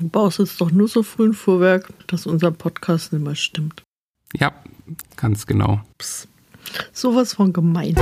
Du baust jetzt doch nur so früh ein Fuhrwerk, dass unser Podcast nicht mehr stimmt. Ja, ganz genau. Psst. Sowas von gemein.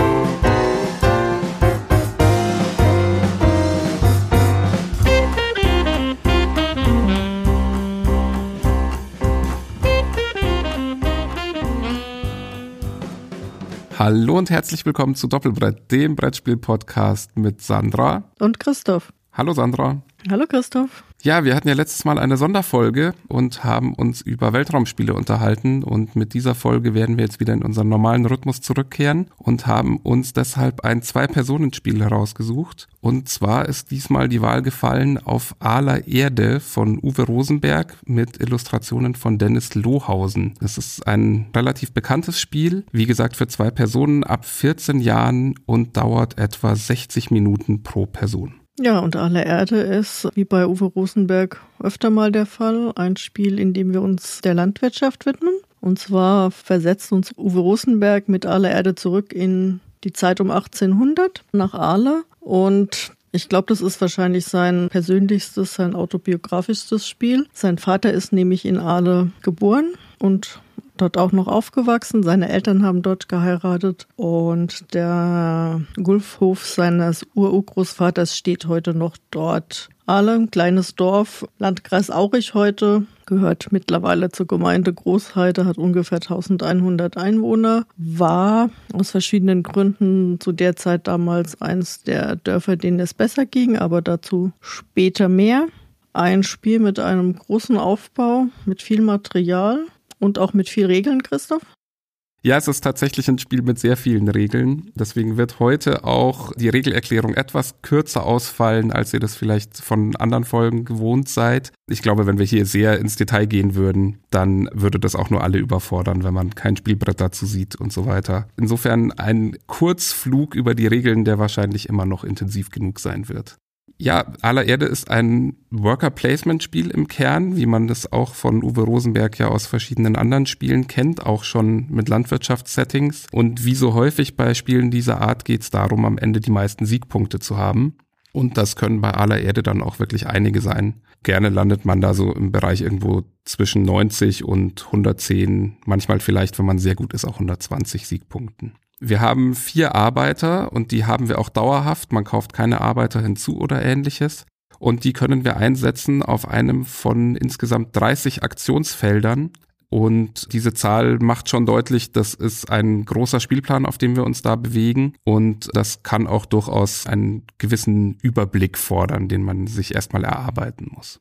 Hallo und herzlich willkommen zu Doppelbrett, dem Brettspiel-Podcast mit Sandra. Und Christoph. Hallo Sandra. Hallo Christoph. Ja, wir hatten ja letztes Mal eine Sonderfolge und haben uns über Weltraumspiele unterhalten und mit dieser Folge werden wir jetzt wieder in unseren normalen Rhythmus zurückkehren und haben uns deshalb ein Zwei-Personen-Spiel herausgesucht. Und zwar ist diesmal die Wahl gefallen auf Ala Erde von Uwe Rosenberg mit Illustrationen von Dennis Lohausen. Das ist ein relativ bekanntes Spiel, wie gesagt für zwei Personen ab 14 Jahren und dauert etwa 60 Minuten pro Person. Ja, und Alle Erde ist, wie bei Uwe Rosenberg öfter mal der Fall, ein Spiel, in dem wir uns der Landwirtschaft widmen. Und zwar versetzt uns Uwe Rosenberg mit Alle Erde zurück in die Zeit um 1800 nach Ahle. Und ich glaube, das ist wahrscheinlich sein persönlichstes, sein autobiografischstes Spiel. Sein Vater ist nämlich in Ahle geboren und dort auch noch aufgewachsen. Seine Eltern haben dort geheiratet und der Gulfhof seines Urgroßvaters steht heute noch dort. Ahlem, kleines Dorf, Landkreis Aurich heute, gehört mittlerweile zur Gemeinde Großheide, hat ungefähr 1100 Einwohner, war aus verschiedenen Gründen zu der Zeit damals eins der Dörfer, denen es besser ging, aber dazu später mehr. Ein Spiel mit einem großen Aufbau, mit viel Material, und auch mit viel Regeln, Christoph? Ja, es ist tatsächlich ein Spiel mit sehr vielen Regeln. Deswegen wird heute auch die Regelerklärung etwas kürzer ausfallen, als ihr das vielleicht von anderen Folgen gewohnt seid. Ich glaube, wenn wir hier sehr ins Detail gehen würden, dann würde das auch nur alle überfordern, wenn man kein Spielbrett dazu sieht und so weiter. Insofern ein Kurzflug über die Regeln, der wahrscheinlich immer noch intensiv genug sein wird. Ja, aller Erde ist ein Worker-Placement-Spiel im Kern, wie man das auch von Uwe Rosenberg ja aus verschiedenen anderen Spielen kennt, auch schon mit Landwirtschaftssettings. Und wie so häufig bei Spielen dieser Art geht es darum, am Ende die meisten Siegpunkte zu haben. Und das können bei aller Erde dann auch wirklich einige sein. Gerne landet man da so im Bereich irgendwo zwischen 90 und 110, manchmal vielleicht, wenn man sehr gut ist, auch 120 Siegpunkten. Wir haben vier Arbeiter und die haben wir auch dauerhaft. Man kauft keine Arbeiter hinzu oder ähnliches. Und die können wir einsetzen auf einem von insgesamt 30 Aktionsfeldern. Und diese Zahl macht schon deutlich, das ist ein großer Spielplan, auf dem wir uns da bewegen. Und das kann auch durchaus einen gewissen Überblick fordern, den man sich erstmal erarbeiten muss.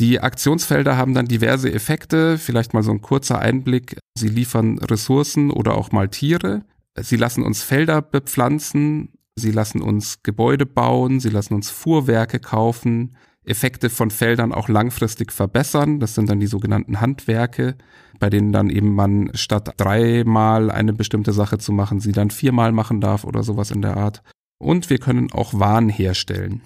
Die Aktionsfelder haben dann diverse Effekte, vielleicht mal so ein kurzer Einblick. Sie liefern Ressourcen oder auch mal Tiere. Sie lassen uns Felder bepflanzen, sie lassen uns Gebäude bauen, sie lassen uns Fuhrwerke kaufen, Effekte von Feldern auch langfristig verbessern. Das sind dann die sogenannten Handwerke, bei denen dann eben man statt dreimal eine bestimmte Sache zu machen, sie dann viermal machen darf oder sowas in der Art. Und wir können auch Waren herstellen.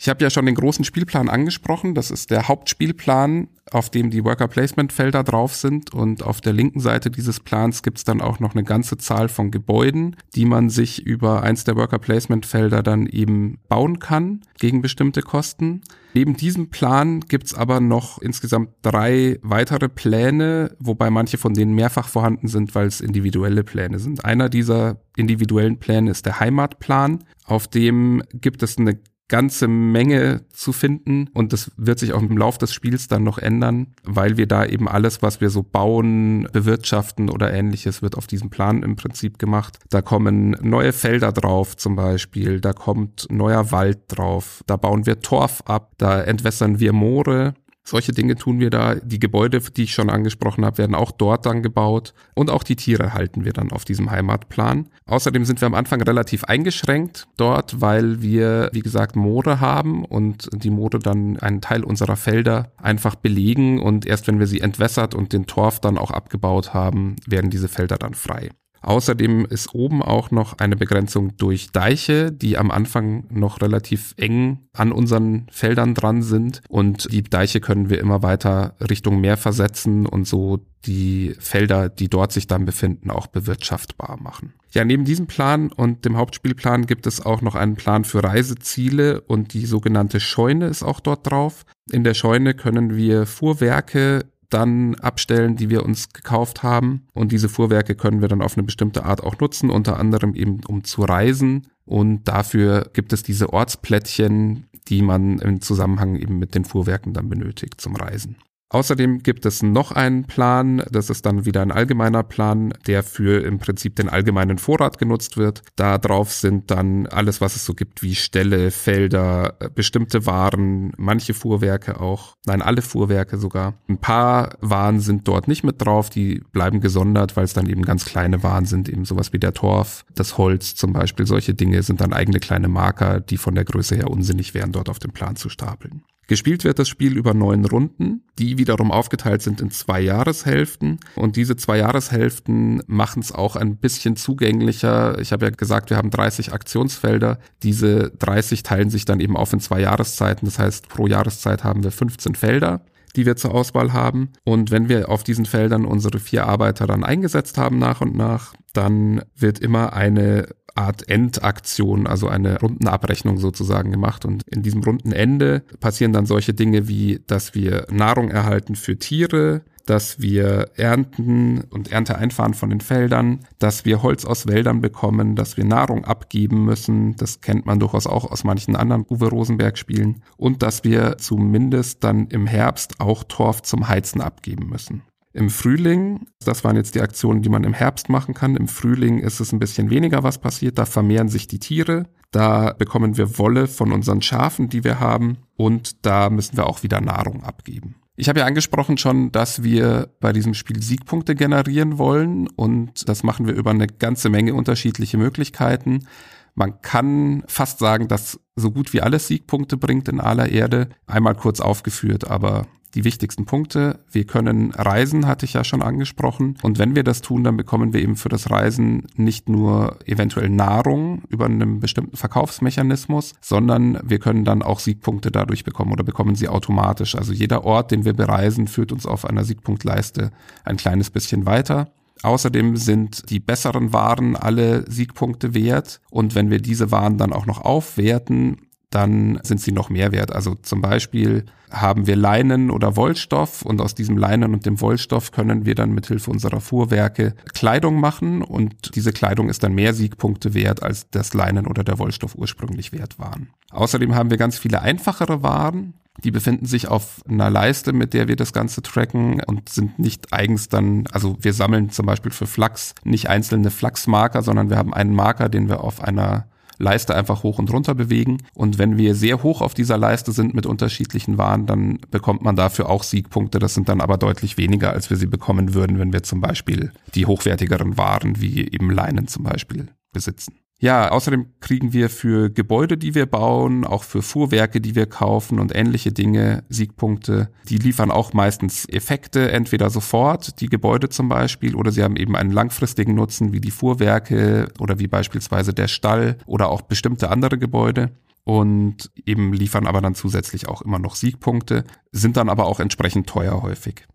Ich habe ja schon den großen Spielplan angesprochen. Das ist der Hauptspielplan, auf dem die Worker Placement Felder drauf sind. Und auf der linken Seite dieses Plans gibt es dann auch noch eine ganze Zahl von Gebäuden, die man sich über eins der Worker Placement Felder dann eben bauen kann gegen bestimmte Kosten. Neben diesem Plan gibt's aber noch insgesamt drei weitere Pläne, wobei manche von denen mehrfach vorhanden sind, weil es individuelle Pläne sind. Einer dieser individuellen Pläne ist der Heimatplan. Auf dem gibt es eine ganze Menge zu finden und das wird sich auch im Lauf des Spiels dann noch ändern, weil wir da eben alles, was wir so bauen, bewirtschaften oder ähnliches, wird auf diesem Plan im Prinzip gemacht. Da kommen neue Felder drauf zum Beispiel, da kommt neuer Wald drauf, da bauen wir Torf ab, da entwässern wir Moore, solche Dinge tun wir da. Die Gebäude, die ich schon angesprochen habe, werden auch dort dann gebaut. Und auch die Tiere halten wir dann auf diesem Heimatplan. Außerdem sind wir am Anfang relativ eingeschränkt dort, weil wir, wie gesagt, Moore haben und die Moore dann einen Teil unserer Felder einfach belegen. Und erst wenn wir sie entwässert und den Torf dann auch abgebaut haben, werden diese Felder dann frei. Außerdem ist oben auch noch eine Begrenzung durch Deiche, die am Anfang noch relativ eng an unseren Feldern dran sind. Und die Deiche können wir immer weiter Richtung Meer versetzen und so die Felder, die dort sich dann befinden, auch bewirtschaftbar machen. Ja, neben diesem Plan und dem Hauptspielplan gibt es auch noch einen Plan für Reiseziele und die sogenannte Scheune ist auch dort drauf. In der Scheune können wir Fuhrwerke dann abstellen, die wir uns gekauft haben. Und diese Fuhrwerke können wir dann auf eine bestimmte Art auch nutzen, unter anderem eben um zu reisen. Und dafür gibt es diese Ortsplättchen, die man im Zusammenhang eben mit den Fuhrwerken dann benötigt zum Reisen. Außerdem gibt es noch einen Plan, das ist dann wieder ein allgemeiner Plan, der für im Prinzip den allgemeinen Vorrat genutzt wird. Da drauf sind dann alles, was es so gibt, wie Ställe, Felder, äh, bestimmte Waren, manche Fuhrwerke auch, nein, alle Fuhrwerke sogar. Ein paar Waren sind dort nicht mit drauf, die bleiben gesondert, weil es dann eben ganz kleine Waren sind, eben sowas wie der Torf, das Holz zum Beispiel, solche Dinge sind dann eigene kleine Marker, die von der Größe her unsinnig wären, dort auf dem Plan zu stapeln. Gespielt wird das Spiel über neun Runden, die wiederum aufgeteilt sind in zwei Jahreshälften. Und diese zwei Jahreshälften machen es auch ein bisschen zugänglicher. Ich habe ja gesagt, wir haben 30 Aktionsfelder. Diese 30 teilen sich dann eben auf in zwei Jahreszeiten. Das heißt, pro Jahreszeit haben wir 15 Felder die wir zur Auswahl haben. Und wenn wir auf diesen Feldern unsere vier Arbeiter dann eingesetzt haben nach und nach, dann wird immer eine Art Endaktion, also eine Rundenabrechnung sozusagen gemacht. Und in diesem Rundenende passieren dann solche Dinge wie, dass wir Nahrung erhalten für Tiere, dass wir ernten und Ernte einfahren von den Feldern, dass wir Holz aus Wäldern bekommen, dass wir Nahrung abgeben müssen, das kennt man durchaus auch aus manchen anderen Uwe Rosenberg Spielen und dass wir zumindest dann im Herbst auch Torf zum Heizen abgeben müssen. Im Frühling, das waren jetzt die Aktionen, die man im Herbst machen kann. Im Frühling ist es ein bisschen weniger, was passiert. Da vermehren sich die Tiere. Da bekommen wir Wolle von unseren Schafen, die wir haben. Und da müssen wir auch wieder Nahrung abgeben. Ich habe ja angesprochen schon, dass wir bei diesem Spiel Siegpunkte generieren wollen. Und das machen wir über eine ganze Menge unterschiedliche Möglichkeiten. Man kann fast sagen, dass so gut wie alles Siegpunkte bringt in aller Erde. Einmal kurz aufgeführt, aber die wichtigsten Punkte. Wir können reisen, hatte ich ja schon angesprochen. Und wenn wir das tun, dann bekommen wir eben für das Reisen nicht nur eventuell Nahrung über einen bestimmten Verkaufsmechanismus, sondern wir können dann auch Siegpunkte dadurch bekommen oder bekommen sie automatisch. Also jeder Ort, den wir bereisen, führt uns auf einer Siegpunktleiste ein kleines bisschen weiter. Außerdem sind die besseren Waren alle Siegpunkte wert. Und wenn wir diese Waren dann auch noch aufwerten, dann sind sie noch mehr wert. Also zum Beispiel haben wir Leinen oder Wollstoff und aus diesem Leinen und dem Wollstoff können wir dann mithilfe unserer Fuhrwerke Kleidung machen und diese Kleidung ist dann mehr Siegpunkte wert, als das Leinen oder der Wollstoff ursprünglich wert waren. Außerdem haben wir ganz viele einfachere Waren. Die befinden sich auf einer Leiste, mit der wir das Ganze tracken und sind nicht eigens dann, also wir sammeln zum Beispiel für Flachs nicht einzelne Flachsmarker, sondern wir haben einen Marker, den wir auf einer Leiste einfach hoch und runter bewegen. Und wenn wir sehr hoch auf dieser Leiste sind mit unterschiedlichen Waren, dann bekommt man dafür auch Siegpunkte. Das sind dann aber deutlich weniger, als wir sie bekommen würden, wenn wir zum Beispiel die hochwertigeren Waren wie eben Leinen zum Beispiel besitzen. Ja, außerdem kriegen wir für Gebäude, die wir bauen, auch für Fuhrwerke, die wir kaufen und ähnliche Dinge Siegpunkte. Die liefern auch meistens Effekte, entweder sofort, die Gebäude zum Beispiel, oder sie haben eben einen langfristigen Nutzen, wie die Fuhrwerke oder wie beispielsweise der Stall oder auch bestimmte andere Gebäude und eben liefern aber dann zusätzlich auch immer noch Siegpunkte, sind dann aber auch entsprechend teuer häufig.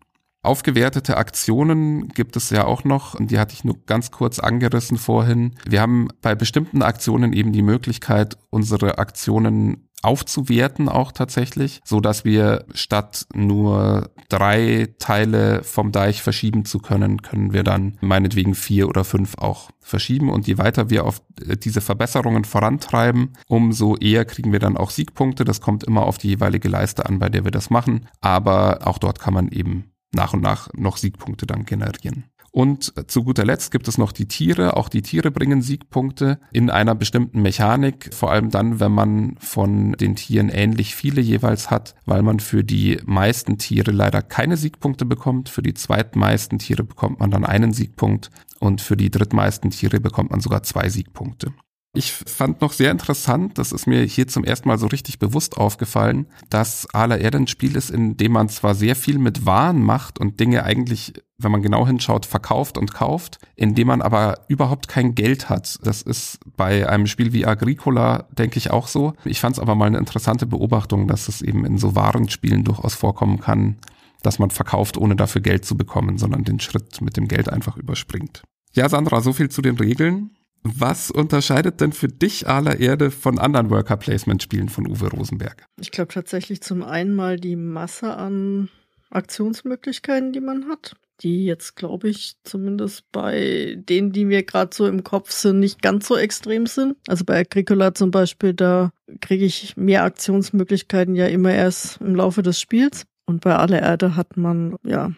Aufgewertete Aktionen gibt es ja auch noch, und die hatte ich nur ganz kurz angerissen vorhin. Wir haben bei bestimmten Aktionen eben die Möglichkeit, unsere Aktionen aufzuwerten auch tatsächlich, so dass wir statt nur drei Teile vom Deich verschieben zu können, können wir dann meinetwegen vier oder fünf auch verschieben und je weiter wir auf diese Verbesserungen vorantreiben, umso eher kriegen wir dann auch Siegpunkte. Das kommt immer auf die jeweilige Leiste an, bei der wir das machen, aber auch dort kann man eben nach und nach noch Siegpunkte dann generieren. Und zu guter Letzt gibt es noch die Tiere. Auch die Tiere bringen Siegpunkte in einer bestimmten Mechanik, vor allem dann, wenn man von den Tieren ähnlich viele jeweils hat, weil man für die meisten Tiere leider keine Siegpunkte bekommt. Für die zweitmeisten Tiere bekommt man dann einen Siegpunkt und für die drittmeisten Tiere bekommt man sogar zwei Siegpunkte. Ich fand noch sehr interessant, das ist mir hier zum ersten Mal so richtig bewusst aufgefallen, dass Ala Erde ein Spiel ist, in dem man zwar sehr viel mit Waren macht und Dinge eigentlich, wenn man genau hinschaut, verkauft und kauft, in dem man aber überhaupt kein Geld hat. Das ist bei einem Spiel wie Agricola, denke ich, auch so. Ich fand es aber mal eine interessante Beobachtung, dass es eben in so Warenspielen durchaus vorkommen kann, dass man verkauft, ohne dafür Geld zu bekommen, sondern den Schritt mit dem Geld einfach überspringt. Ja, Sandra, so viel zu den Regeln. Was unterscheidet denn für dich aller Erde von anderen Worker Placement Spielen von Uwe Rosenberg? Ich glaube tatsächlich zum einen mal die Masse an Aktionsmöglichkeiten, die man hat die jetzt, glaube ich, zumindest bei denen, die mir gerade so im Kopf sind, nicht ganz so extrem sind. Also bei Agricola zum Beispiel, da kriege ich mehr Aktionsmöglichkeiten ja immer erst im Laufe des Spiels. Und bei Alle Erde hat man ja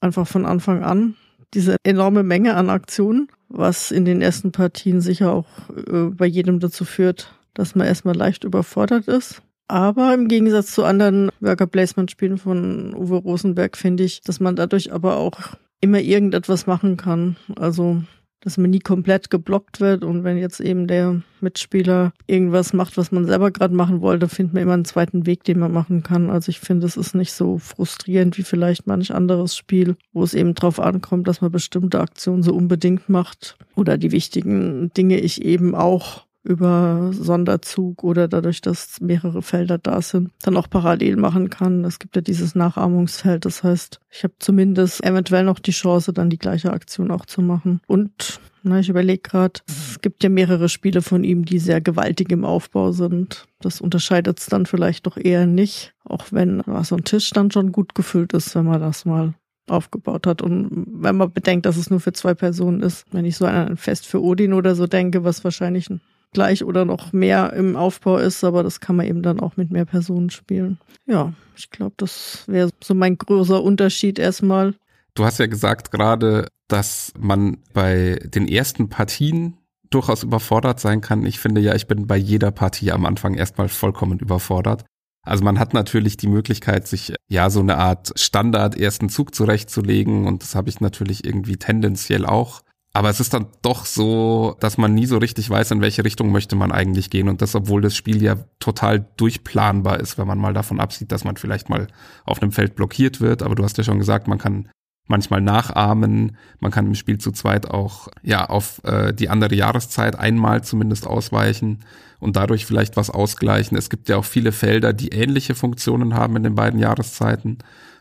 einfach von Anfang an diese enorme Menge an Aktionen, was in den ersten Partien sicher auch äh, bei jedem dazu führt, dass man erstmal leicht überfordert ist. Aber im Gegensatz zu anderen Worker Placement Spielen von Uwe Rosenberg finde ich, dass man dadurch aber auch immer irgendetwas machen kann. Also, dass man nie komplett geblockt wird und wenn jetzt eben der Mitspieler irgendwas macht, was man selber gerade machen wollte, findet man immer einen zweiten Weg, den man machen kann. Also ich finde, es ist nicht so frustrierend wie vielleicht manch anderes Spiel, wo es eben drauf ankommt, dass man bestimmte Aktionen so unbedingt macht oder die wichtigen Dinge ich eben auch über Sonderzug oder dadurch, dass mehrere Felder da sind, dann auch parallel machen kann. Es gibt ja dieses Nachahmungsfeld. Das heißt, ich habe zumindest eventuell noch die Chance, dann die gleiche Aktion auch zu machen. Und na, ich überlege gerade, es gibt ja mehrere Spiele von ihm, die sehr gewaltig im Aufbau sind. Das unterscheidet es dann vielleicht doch eher nicht, auch wenn so ein Tisch dann schon gut gefüllt ist, wenn man das mal aufgebaut hat. Und wenn man bedenkt, dass es nur für zwei Personen ist, wenn ich so an ein Fest für Odin oder so denke, was wahrscheinlich gleich oder noch mehr im Aufbau ist, aber das kann man eben dann auch mit mehr Personen spielen. Ja, ich glaube, das wäre so mein großer Unterschied erstmal. Du hast ja gesagt gerade, dass man bei den ersten Partien durchaus überfordert sein kann. Ich finde ja, ich bin bei jeder Partie am Anfang erstmal vollkommen überfordert. Also man hat natürlich die Möglichkeit, sich ja so eine Art Standard ersten Zug zurechtzulegen und das habe ich natürlich irgendwie tendenziell auch. Aber es ist dann doch so, dass man nie so richtig weiß, in welche Richtung möchte man eigentlich gehen. Und das, obwohl das Spiel ja total durchplanbar ist, wenn man mal davon absieht, dass man vielleicht mal auf einem Feld blockiert wird. Aber du hast ja schon gesagt, man kann manchmal nachahmen. Man kann im Spiel zu zweit auch ja auf äh, die andere Jahreszeit einmal zumindest ausweichen und dadurch vielleicht was ausgleichen. Es gibt ja auch viele Felder, die ähnliche Funktionen haben in den beiden Jahreszeiten.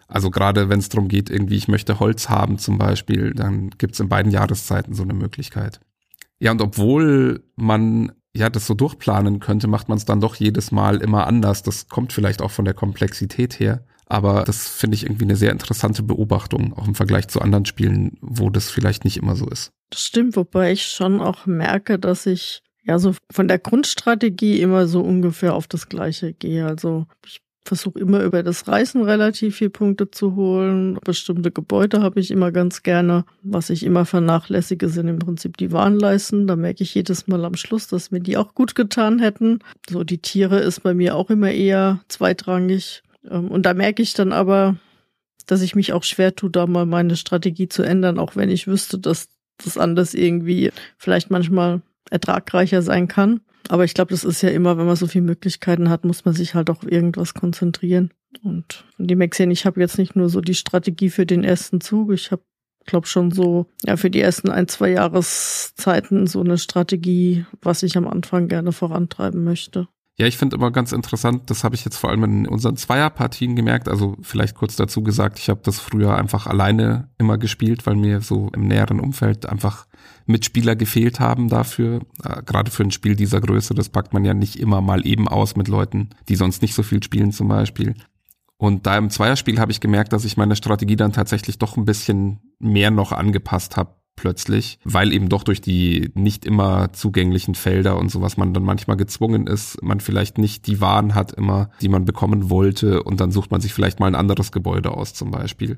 Also gerade wenn es darum geht, irgendwie, ich möchte Holz haben zum Beispiel, dann gibt es in beiden Jahreszeiten so eine Möglichkeit. Ja, und obwohl man ja das so durchplanen könnte, macht man es dann doch jedes Mal immer anders. Das kommt vielleicht auch von der Komplexität her. Aber das finde ich irgendwie eine sehr interessante Beobachtung, auch im Vergleich zu anderen Spielen, wo das vielleicht nicht immer so ist. Das stimmt, wobei ich schon auch merke, dass ich ja so von der Grundstrategie immer so ungefähr auf das Gleiche gehe. Also ich versuche immer über das Reisen relativ viel Punkte zu holen. Bestimmte Gebäude habe ich immer ganz gerne. Was ich immer vernachlässige, sind im Prinzip die Warnleisten. Da merke ich jedes Mal am Schluss, dass mir die auch gut getan hätten. So die Tiere ist bei mir auch immer eher zweitrangig. Ähm, und da merke ich dann aber, dass ich mich auch schwer tue, da mal meine Strategie zu ändern, auch wenn ich wüsste, dass das anders irgendwie vielleicht manchmal ertragreicher sein kann. Aber ich glaube, das ist ja immer, wenn man so viele Möglichkeiten hat, muss man sich halt auf irgendwas konzentrieren. Und her gesehen, ich habe jetzt nicht nur so die Strategie für den ersten Zug, ich habe glaube schon so, ja, für die ersten ein, zwei Jahreszeiten so eine Strategie, was ich am Anfang gerne vorantreiben möchte. Ja, ich finde immer ganz interessant, das habe ich jetzt vor allem in unseren Zweierpartien gemerkt. Also vielleicht kurz dazu gesagt, ich habe das früher einfach alleine immer gespielt, weil mir so im näheren Umfeld einfach Mitspieler gefehlt haben dafür. Äh, Gerade für ein Spiel dieser Größe, das packt man ja nicht immer mal eben aus mit Leuten, die sonst nicht so viel spielen zum Beispiel. Und da im Zweierspiel habe ich gemerkt, dass ich meine Strategie dann tatsächlich doch ein bisschen mehr noch angepasst habe plötzlich, weil eben doch durch die nicht immer zugänglichen Felder und sowas man dann manchmal gezwungen ist, man vielleicht nicht die Waren hat immer, die man bekommen wollte und dann sucht man sich vielleicht mal ein anderes Gebäude aus zum Beispiel.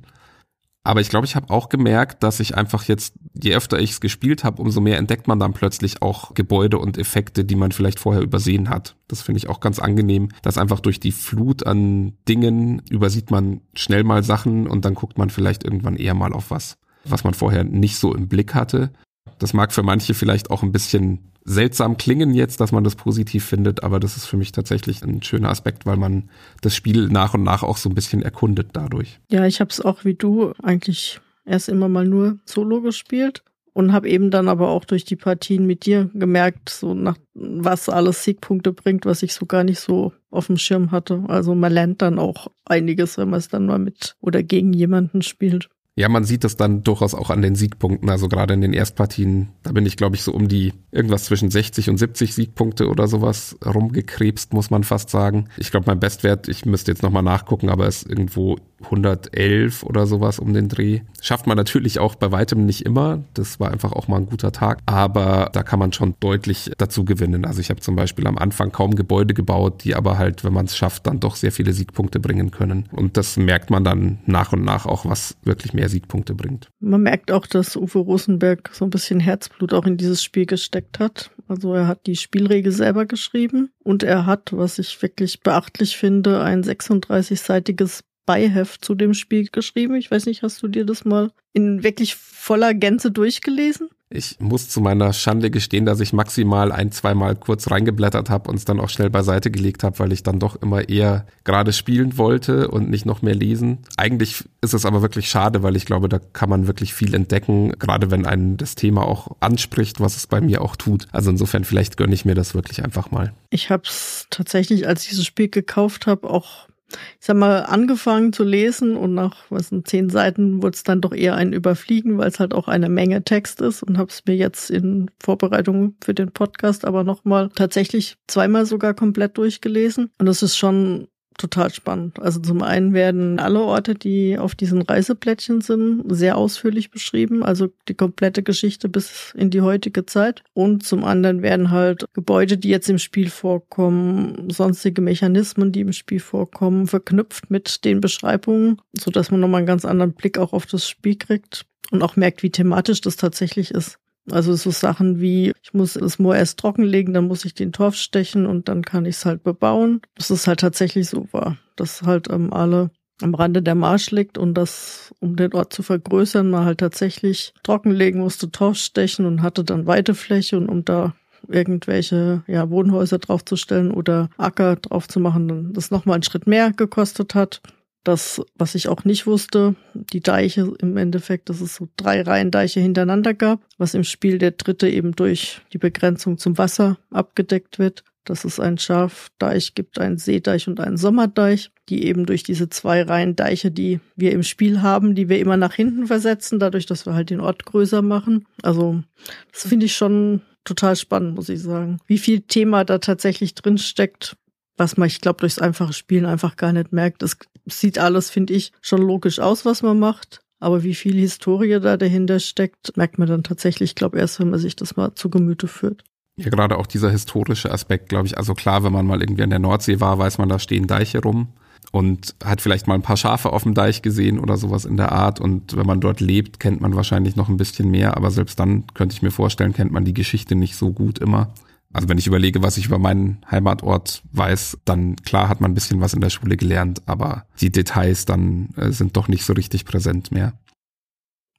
Aber ich glaube, ich habe auch gemerkt, dass ich einfach jetzt, je öfter ich es gespielt habe, umso mehr entdeckt man dann plötzlich auch Gebäude und Effekte, die man vielleicht vorher übersehen hat. Das finde ich auch ganz angenehm, dass einfach durch die Flut an Dingen übersieht man schnell mal Sachen und dann guckt man vielleicht irgendwann eher mal auf was was man vorher nicht so im Blick hatte. Das mag für manche vielleicht auch ein bisschen seltsam klingen jetzt, dass man das positiv findet, aber das ist für mich tatsächlich ein schöner Aspekt, weil man das Spiel nach und nach auch so ein bisschen erkundet dadurch. Ja, ich habe es auch wie du eigentlich erst immer mal nur solo gespielt und habe eben dann aber auch durch die Partien mit dir gemerkt, so nach was alles Siegpunkte bringt, was ich so gar nicht so auf dem Schirm hatte. Also man lernt dann auch einiges, wenn man es dann mal mit oder gegen jemanden spielt. Ja, man sieht das dann durchaus auch an den Siegpunkten. Also gerade in den Erstpartien, da bin ich, glaube ich, so um die irgendwas zwischen 60 und 70 Siegpunkte oder sowas rumgekrebst, muss man fast sagen. Ich glaube, mein Bestwert, ich müsste jetzt nochmal nachgucken, aber ist irgendwo 111 oder sowas um den Dreh. Schafft man natürlich auch bei weitem nicht immer. Das war einfach auch mal ein guter Tag. Aber da kann man schon deutlich dazu gewinnen. Also ich habe zum Beispiel am Anfang kaum Gebäude gebaut, die aber halt, wenn man es schafft, dann doch sehr viele Siegpunkte bringen können. Und das merkt man dann nach und nach auch, was wirklich mehr Siegpunkte bringt. Man merkt auch, dass Uwe Rosenberg so ein bisschen Herzblut auch in dieses Spiel gesteckt hat. Also er hat die Spielregel selber geschrieben und er hat, was ich wirklich beachtlich finde, ein 36-seitiges Beiheft zu dem Spiel geschrieben. Ich weiß nicht, hast du dir das mal in wirklich voller Gänze durchgelesen? Ich muss zu meiner Schande gestehen, dass ich maximal ein, zweimal kurz reingeblättert habe und es dann auch schnell beiseite gelegt habe, weil ich dann doch immer eher gerade spielen wollte und nicht noch mehr lesen. Eigentlich ist es aber wirklich schade, weil ich glaube, da kann man wirklich viel entdecken, gerade wenn einen das Thema auch anspricht, was es bei mir auch tut. Also insofern vielleicht gönne ich mir das wirklich einfach mal. Ich habe es tatsächlich, als ich dieses Spiel gekauft habe, auch ich sag mal, angefangen zu lesen und nach was sind zehn Seiten wurde es dann doch eher ein Überfliegen, weil es halt auch eine Menge Text ist und habe es mir jetzt in Vorbereitung für den Podcast aber nochmal tatsächlich zweimal sogar komplett durchgelesen. Und das ist schon total spannend. Also zum einen werden alle Orte, die auf diesen Reiseplättchen sind, sehr ausführlich beschrieben, also die komplette Geschichte bis in die heutige Zeit. Und zum anderen werden halt Gebäude, die jetzt im Spiel vorkommen, sonstige Mechanismen, die im Spiel vorkommen, verknüpft mit den Beschreibungen, so dass man nochmal einen ganz anderen Blick auch auf das Spiel kriegt und auch merkt, wie thematisch das tatsächlich ist. Also so Sachen wie, ich muss das Moor erst trockenlegen, dann muss ich den Torf stechen und dann kann ich es halt bebauen. Das ist halt tatsächlich so war, dass halt ähm, alle am Rande der Marsch liegt und das, um den Ort zu vergrößern, man halt tatsächlich trockenlegen musste, Torf stechen und hatte dann Weitefläche und um da irgendwelche ja, Wohnhäuser draufzustellen oder Acker drauf zu machen, dann das nochmal einen Schritt mehr gekostet hat. Das, was ich auch nicht wusste, die Deiche im Endeffekt, dass es so drei Reihen Deiche hintereinander gab, was im Spiel der dritte eben durch die Begrenzung zum Wasser abgedeckt wird. Dass es einen Schafdeich gibt, einen Seedeich und einen Sommerdeich, die eben durch diese zwei Reihen Deiche, die wir im Spiel haben, die wir immer nach hinten versetzen, dadurch, dass wir halt den Ort größer machen. Also, das finde ich schon total spannend, muss ich sagen. Wie viel Thema da tatsächlich drin steckt, was man, ich glaube, durchs einfache Spielen einfach gar nicht merkt. Es sieht alles, finde ich, schon logisch aus, was man macht. Aber wie viel Historie da dahinter steckt, merkt man dann tatsächlich, ich glaube, erst, wenn man sich das mal zu Gemüte führt. Ja, gerade auch dieser historische Aspekt, glaube ich. Also klar, wenn man mal irgendwie an der Nordsee war, weiß man, da stehen Deiche rum und hat vielleicht mal ein paar Schafe auf dem Deich gesehen oder sowas in der Art. Und wenn man dort lebt, kennt man wahrscheinlich noch ein bisschen mehr. Aber selbst dann könnte ich mir vorstellen, kennt man die Geschichte nicht so gut immer. Also wenn ich überlege, was ich über meinen Heimatort weiß, dann klar hat man ein bisschen was in der Schule gelernt, aber die Details dann äh, sind doch nicht so richtig präsent mehr.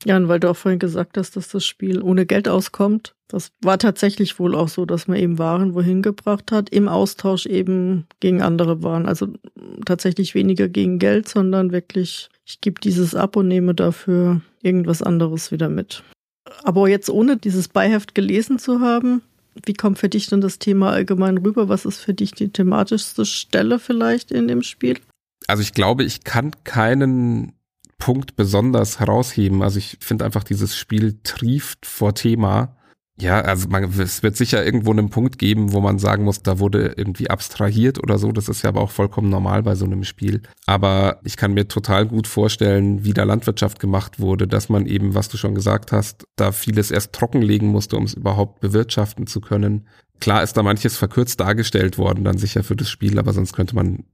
Ja, und weil du auch vorhin gesagt hast, dass das Spiel ohne Geld auskommt, das war tatsächlich wohl auch so, dass man eben Waren wohin gebracht hat, im Austausch eben gegen andere Waren. Also tatsächlich weniger gegen Geld, sondern wirklich, ich gebe dieses ab und nehme dafür irgendwas anderes wieder mit. Aber jetzt ohne dieses Beiheft gelesen zu haben, wie kommt für dich denn das Thema allgemein rüber? Was ist für dich die thematischste Stelle vielleicht in dem Spiel? Also ich glaube, ich kann keinen Punkt besonders herausheben. Also ich finde einfach, dieses Spiel trieft vor Thema. Ja, also man, es wird sicher irgendwo einen Punkt geben, wo man sagen muss, da wurde irgendwie abstrahiert oder so. Das ist ja aber auch vollkommen normal bei so einem Spiel. Aber ich kann mir total gut vorstellen, wie da Landwirtschaft gemacht wurde, dass man eben, was du schon gesagt hast, da vieles erst trockenlegen musste, um es überhaupt bewirtschaften zu können. Klar ist da manches verkürzt dargestellt worden, dann sicher für das Spiel, aber sonst könnte man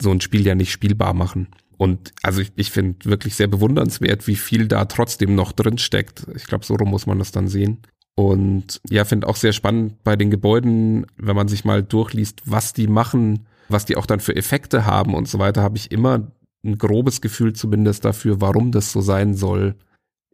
so ein Spiel ja nicht spielbar machen. Und also ich, ich finde wirklich sehr bewundernswert, wie viel da trotzdem noch drin steckt. Ich glaube, so rum muss man das dann sehen. Und ja, finde auch sehr spannend bei den Gebäuden, wenn man sich mal durchliest, was die machen, was die auch dann für Effekte haben und so weiter, habe ich immer ein grobes Gefühl zumindest dafür, warum das so sein soll.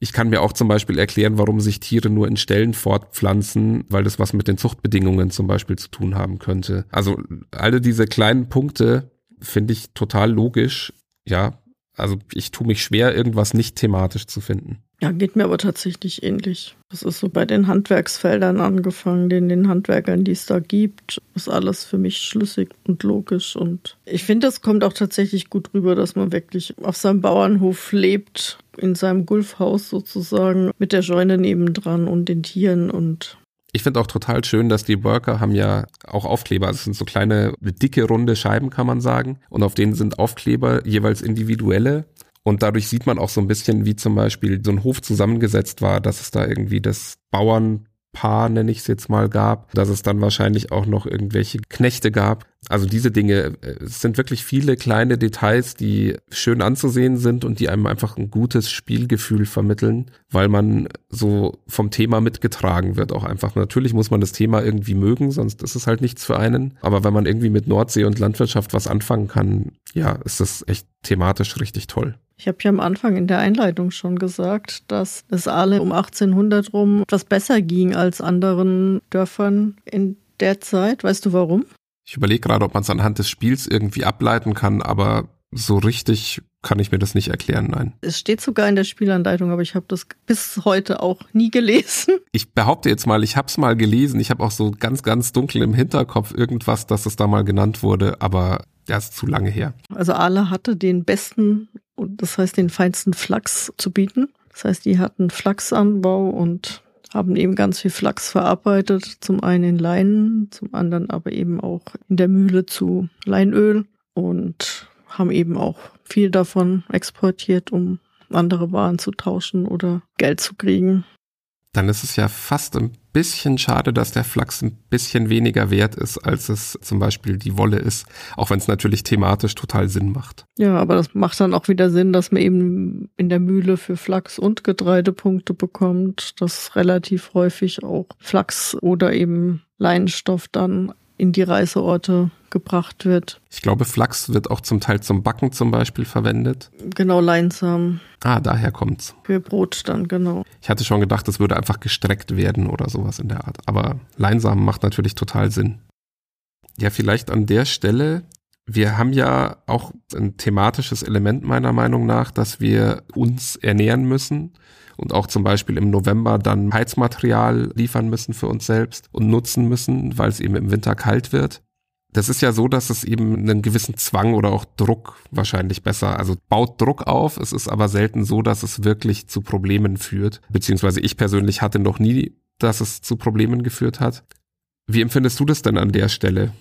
Ich kann mir auch zum Beispiel erklären, warum sich Tiere nur in Stellen fortpflanzen, weil das was mit den Zuchtbedingungen zum Beispiel zu tun haben könnte. Also alle diese kleinen Punkte finde ich total logisch. Ja, Also ich tue mich schwer, irgendwas nicht thematisch zu finden. Ja, geht mir aber tatsächlich ähnlich. Das ist so bei den Handwerksfeldern angefangen, den, den Handwerkern, die es da gibt, ist alles für mich schlüssig und logisch. Und ich finde, es kommt auch tatsächlich gut rüber, dass man wirklich auf seinem Bauernhof lebt, in seinem Gulfhaus sozusagen, mit der Scheune nebendran und den Tieren und ich finde auch total schön, dass die Worker haben ja auch Aufkleber. Also es sind so kleine, dicke, runde Scheiben, kann man sagen. Und auf denen sind Aufkleber jeweils individuelle. Und dadurch sieht man auch so ein bisschen, wie zum Beispiel so ein Hof zusammengesetzt war, dass es da irgendwie das Bauern Paar, nenne ich es jetzt mal, gab, dass es dann wahrscheinlich auch noch irgendwelche Knechte gab. Also diese Dinge, äh, es sind wirklich viele kleine Details, die schön anzusehen sind und die einem einfach ein gutes Spielgefühl vermitteln, weil man so vom Thema mitgetragen wird auch einfach. Natürlich muss man das Thema irgendwie mögen, sonst ist es halt nichts für einen. Aber wenn man irgendwie mit Nordsee und Landwirtschaft was anfangen kann, ja, ist das echt thematisch richtig toll. Ich habe ja am Anfang in der Einleitung schon gesagt, dass es alle um 1800 rum etwas besser ging als anderen Dörfern in der Zeit. Weißt du warum? Ich überlege gerade, ob man es anhand des Spiels irgendwie ableiten kann, aber so richtig kann ich mir das nicht erklären, nein. Es steht sogar in der Spielanleitung, aber ich habe das bis heute auch nie gelesen. Ich behaupte jetzt mal, ich habe es mal gelesen. Ich habe auch so ganz, ganz dunkel im Hinterkopf irgendwas, dass es da mal genannt wurde, aber ja, ist zu lange her. Also Ala hatte den besten und das heißt den feinsten Flachs zu bieten. Das heißt, die hatten Flachsanbau und haben eben ganz viel Flachs verarbeitet. Zum einen in Leinen, zum anderen aber eben auch in der Mühle zu Leinöl und haben eben auch viel davon exportiert, um andere Waren zu tauschen oder Geld zu kriegen dann ist es ja fast ein bisschen schade, dass der Flachs ein bisschen weniger wert ist, als es zum Beispiel die Wolle ist, auch wenn es natürlich thematisch total Sinn macht. Ja, aber das macht dann auch wieder Sinn, dass man eben in der Mühle für Flachs und Getreidepunkte bekommt, dass relativ häufig auch Flachs oder eben Leinenstoff dann in die Reiseorte gebracht wird. Ich glaube, Flachs wird auch zum Teil zum Backen zum Beispiel verwendet. Genau, Leinsamen. Ah, daher kommt's. Für Brot dann, genau. Ich hatte schon gedacht, es würde einfach gestreckt werden oder sowas in der Art. Aber Leinsamen macht natürlich total Sinn. Ja, vielleicht an der Stelle. Wir haben ja auch ein thematisches Element meiner Meinung nach, dass wir uns ernähren müssen und auch zum Beispiel im November dann Heizmaterial liefern müssen für uns selbst und nutzen müssen, weil es eben im Winter kalt wird. Das ist ja so, dass es eben einen gewissen Zwang oder auch Druck wahrscheinlich besser, also baut Druck auf. Es ist aber selten so, dass es wirklich zu Problemen führt. Beziehungsweise ich persönlich hatte noch nie, dass es zu Problemen geführt hat. Wie empfindest du das denn an der Stelle?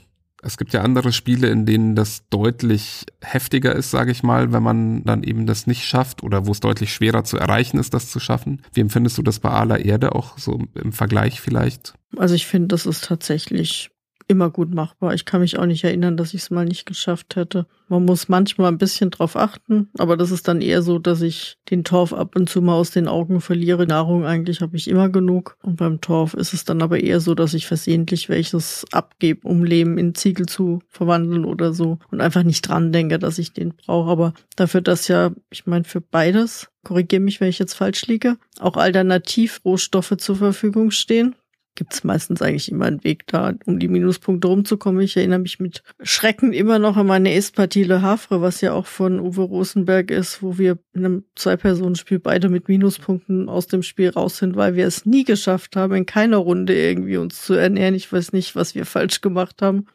Es gibt ja andere Spiele, in denen das deutlich heftiger ist, sage ich mal, wenn man dann eben das nicht schafft oder wo es deutlich schwerer zu erreichen ist, das zu schaffen. Wie empfindest du das bei aller Erde auch so im Vergleich vielleicht? Also ich finde, das ist tatsächlich immer gut machbar. Ich kann mich auch nicht erinnern, dass ich es mal nicht geschafft hätte. Man muss manchmal ein bisschen drauf achten, aber das ist dann eher so, dass ich den Torf ab und zu mal aus den Augen verliere. Nahrung eigentlich habe ich immer genug. Und beim Torf ist es dann aber eher so, dass ich versehentlich welches abgebe, um Lehm in Ziegel zu verwandeln oder so. Und einfach nicht dran denke, dass ich den brauche. Aber dafür, dass ja, ich meine, für beides korrigiere mich, wenn ich jetzt falsch liege, auch Alternativrohstoffe zur Verfügung stehen gibt es meistens eigentlich immer einen Weg da, um die Minuspunkte rumzukommen. Ich erinnere mich mit Schrecken immer noch an meine Espartie Le Havre, was ja auch von Uwe Rosenberg ist, wo wir in einem Zwei-Personen-Spiel beide mit Minuspunkten aus dem Spiel raus sind, weil wir es nie geschafft haben, in keiner Runde irgendwie uns zu ernähren. Ich weiß nicht, was wir falsch gemacht haben.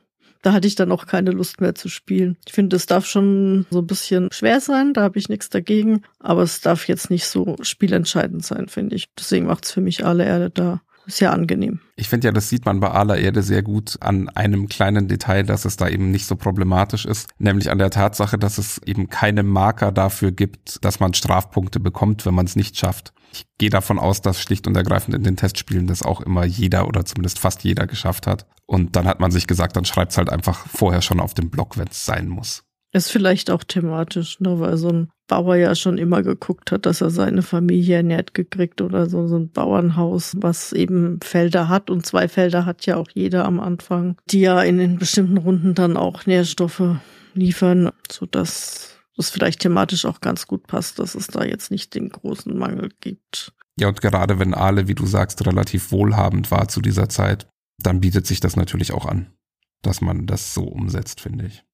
Da hatte ich dann auch keine Lust mehr zu spielen. Ich finde, es darf schon so ein bisschen schwer sein, da habe ich nichts dagegen, aber es darf jetzt nicht so spielentscheidend sein, finde ich. Deswegen macht es für mich alle Erde da sehr angenehm. Ich finde ja, das sieht man bei aller Erde sehr gut an einem kleinen Detail, dass es da eben nicht so problematisch ist, nämlich an der Tatsache, dass es eben keine Marker dafür gibt, dass man Strafpunkte bekommt, wenn man es nicht schafft. Ich gehe davon aus, dass schlicht und ergreifend in den Testspielen das auch immer jeder oder zumindest fast jeder geschafft hat. Und dann hat man sich gesagt, dann schreibt es halt einfach vorher schon auf dem Blog, wenn es sein muss. Ist vielleicht auch thematisch, ne, weil so ein Bauer ja schon immer geguckt hat, dass er seine Familie ernährt gekriegt oder so, so ein Bauernhaus, was eben Felder hat und zwei Felder hat ja auch jeder am Anfang, die ja in den bestimmten Runden dann auch Nährstoffe liefern, so dass das vielleicht thematisch auch ganz gut passt, dass es da jetzt nicht den großen Mangel gibt. Ja, und gerade wenn Aale, wie du sagst, relativ wohlhabend war zu dieser Zeit, dann bietet sich das natürlich auch an, dass man das so umsetzt, finde ich.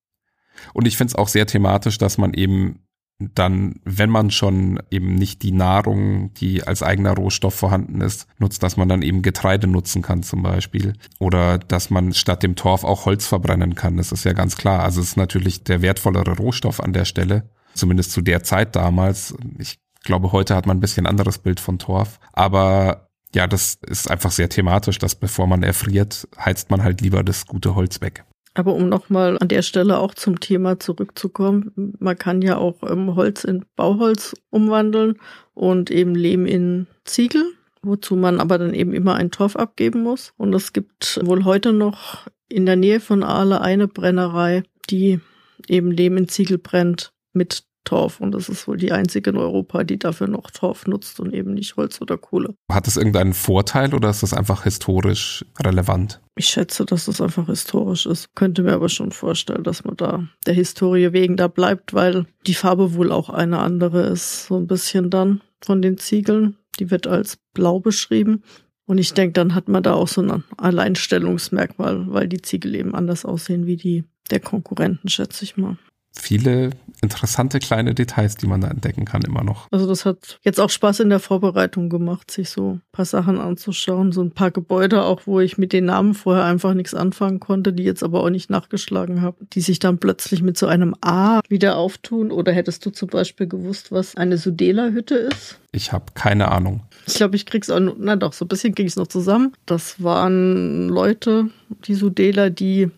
Und ich finde es auch sehr thematisch, dass man eben dann, wenn man schon eben nicht die Nahrung, die als eigener Rohstoff vorhanden ist, nutzt, dass man dann eben Getreide nutzen kann zum Beispiel. Oder dass man statt dem Torf auch Holz verbrennen kann. Das ist ja ganz klar. Also es ist natürlich der wertvollere Rohstoff an der Stelle. Zumindest zu der Zeit damals. Ich glaube, heute hat man ein bisschen anderes Bild von Torf. Aber ja, das ist einfach sehr thematisch, dass bevor man erfriert, heizt man halt lieber das gute Holz weg. Aber um nochmal an der Stelle auch zum Thema zurückzukommen, man kann ja auch ähm, Holz in Bauholz umwandeln und eben Lehm in Ziegel, wozu man aber dann eben immer einen Torf abgeben muss. Und es gibt wohl heute noch in der Nähe von Aale eine Brennerei, die eben Lehm in Ziegel brennt mit Torf und das ist wohl die einzige in Europa, die dafür noch Torf nutzt und eben nicht Holz oder Kohle. Hat es irgendeinen Vorteil oder ist das einfach historisch relevant? Ich schätze, dass es einfach historisch ist. Könnte mir aber schon vorstellen, dass man da der Historie wegen da bleibt, weil die Farbe wohl auch eine andere ist. So ein bisschen dann von den Ziegeln. Die wird als blau beschrieben. Und ich denke, dann hat man da auch so ein Alleinstellungsmerkmal, weil die Ziegel eben anders aussehen wie die der Konkurrenten, schätze ich mal viele interessante kleine Details, die man da entdecken kann, immer noch. Also das hat jetzt auch Spaß in der Vorbereitung gemacht, sich so ein paar Sachen anzuschauen. So ein paar Gebäude auch, wo ich mit den Namen vorher einfach nichts anfangen konnte, die jetzt aber auch nicht nachgeschlagen habe, die sich dann plötzlich mit so einem A wieder auftun. Oder hättest du zum Beispiel gewusst, was eine Sudela-Hütte ist? Ich habe keine Ahnung. Ich glaube, ich krieg's auch, na doch, so ein bisschen krieg ich's noch zusammen. Das waren Leute, die Sudela, die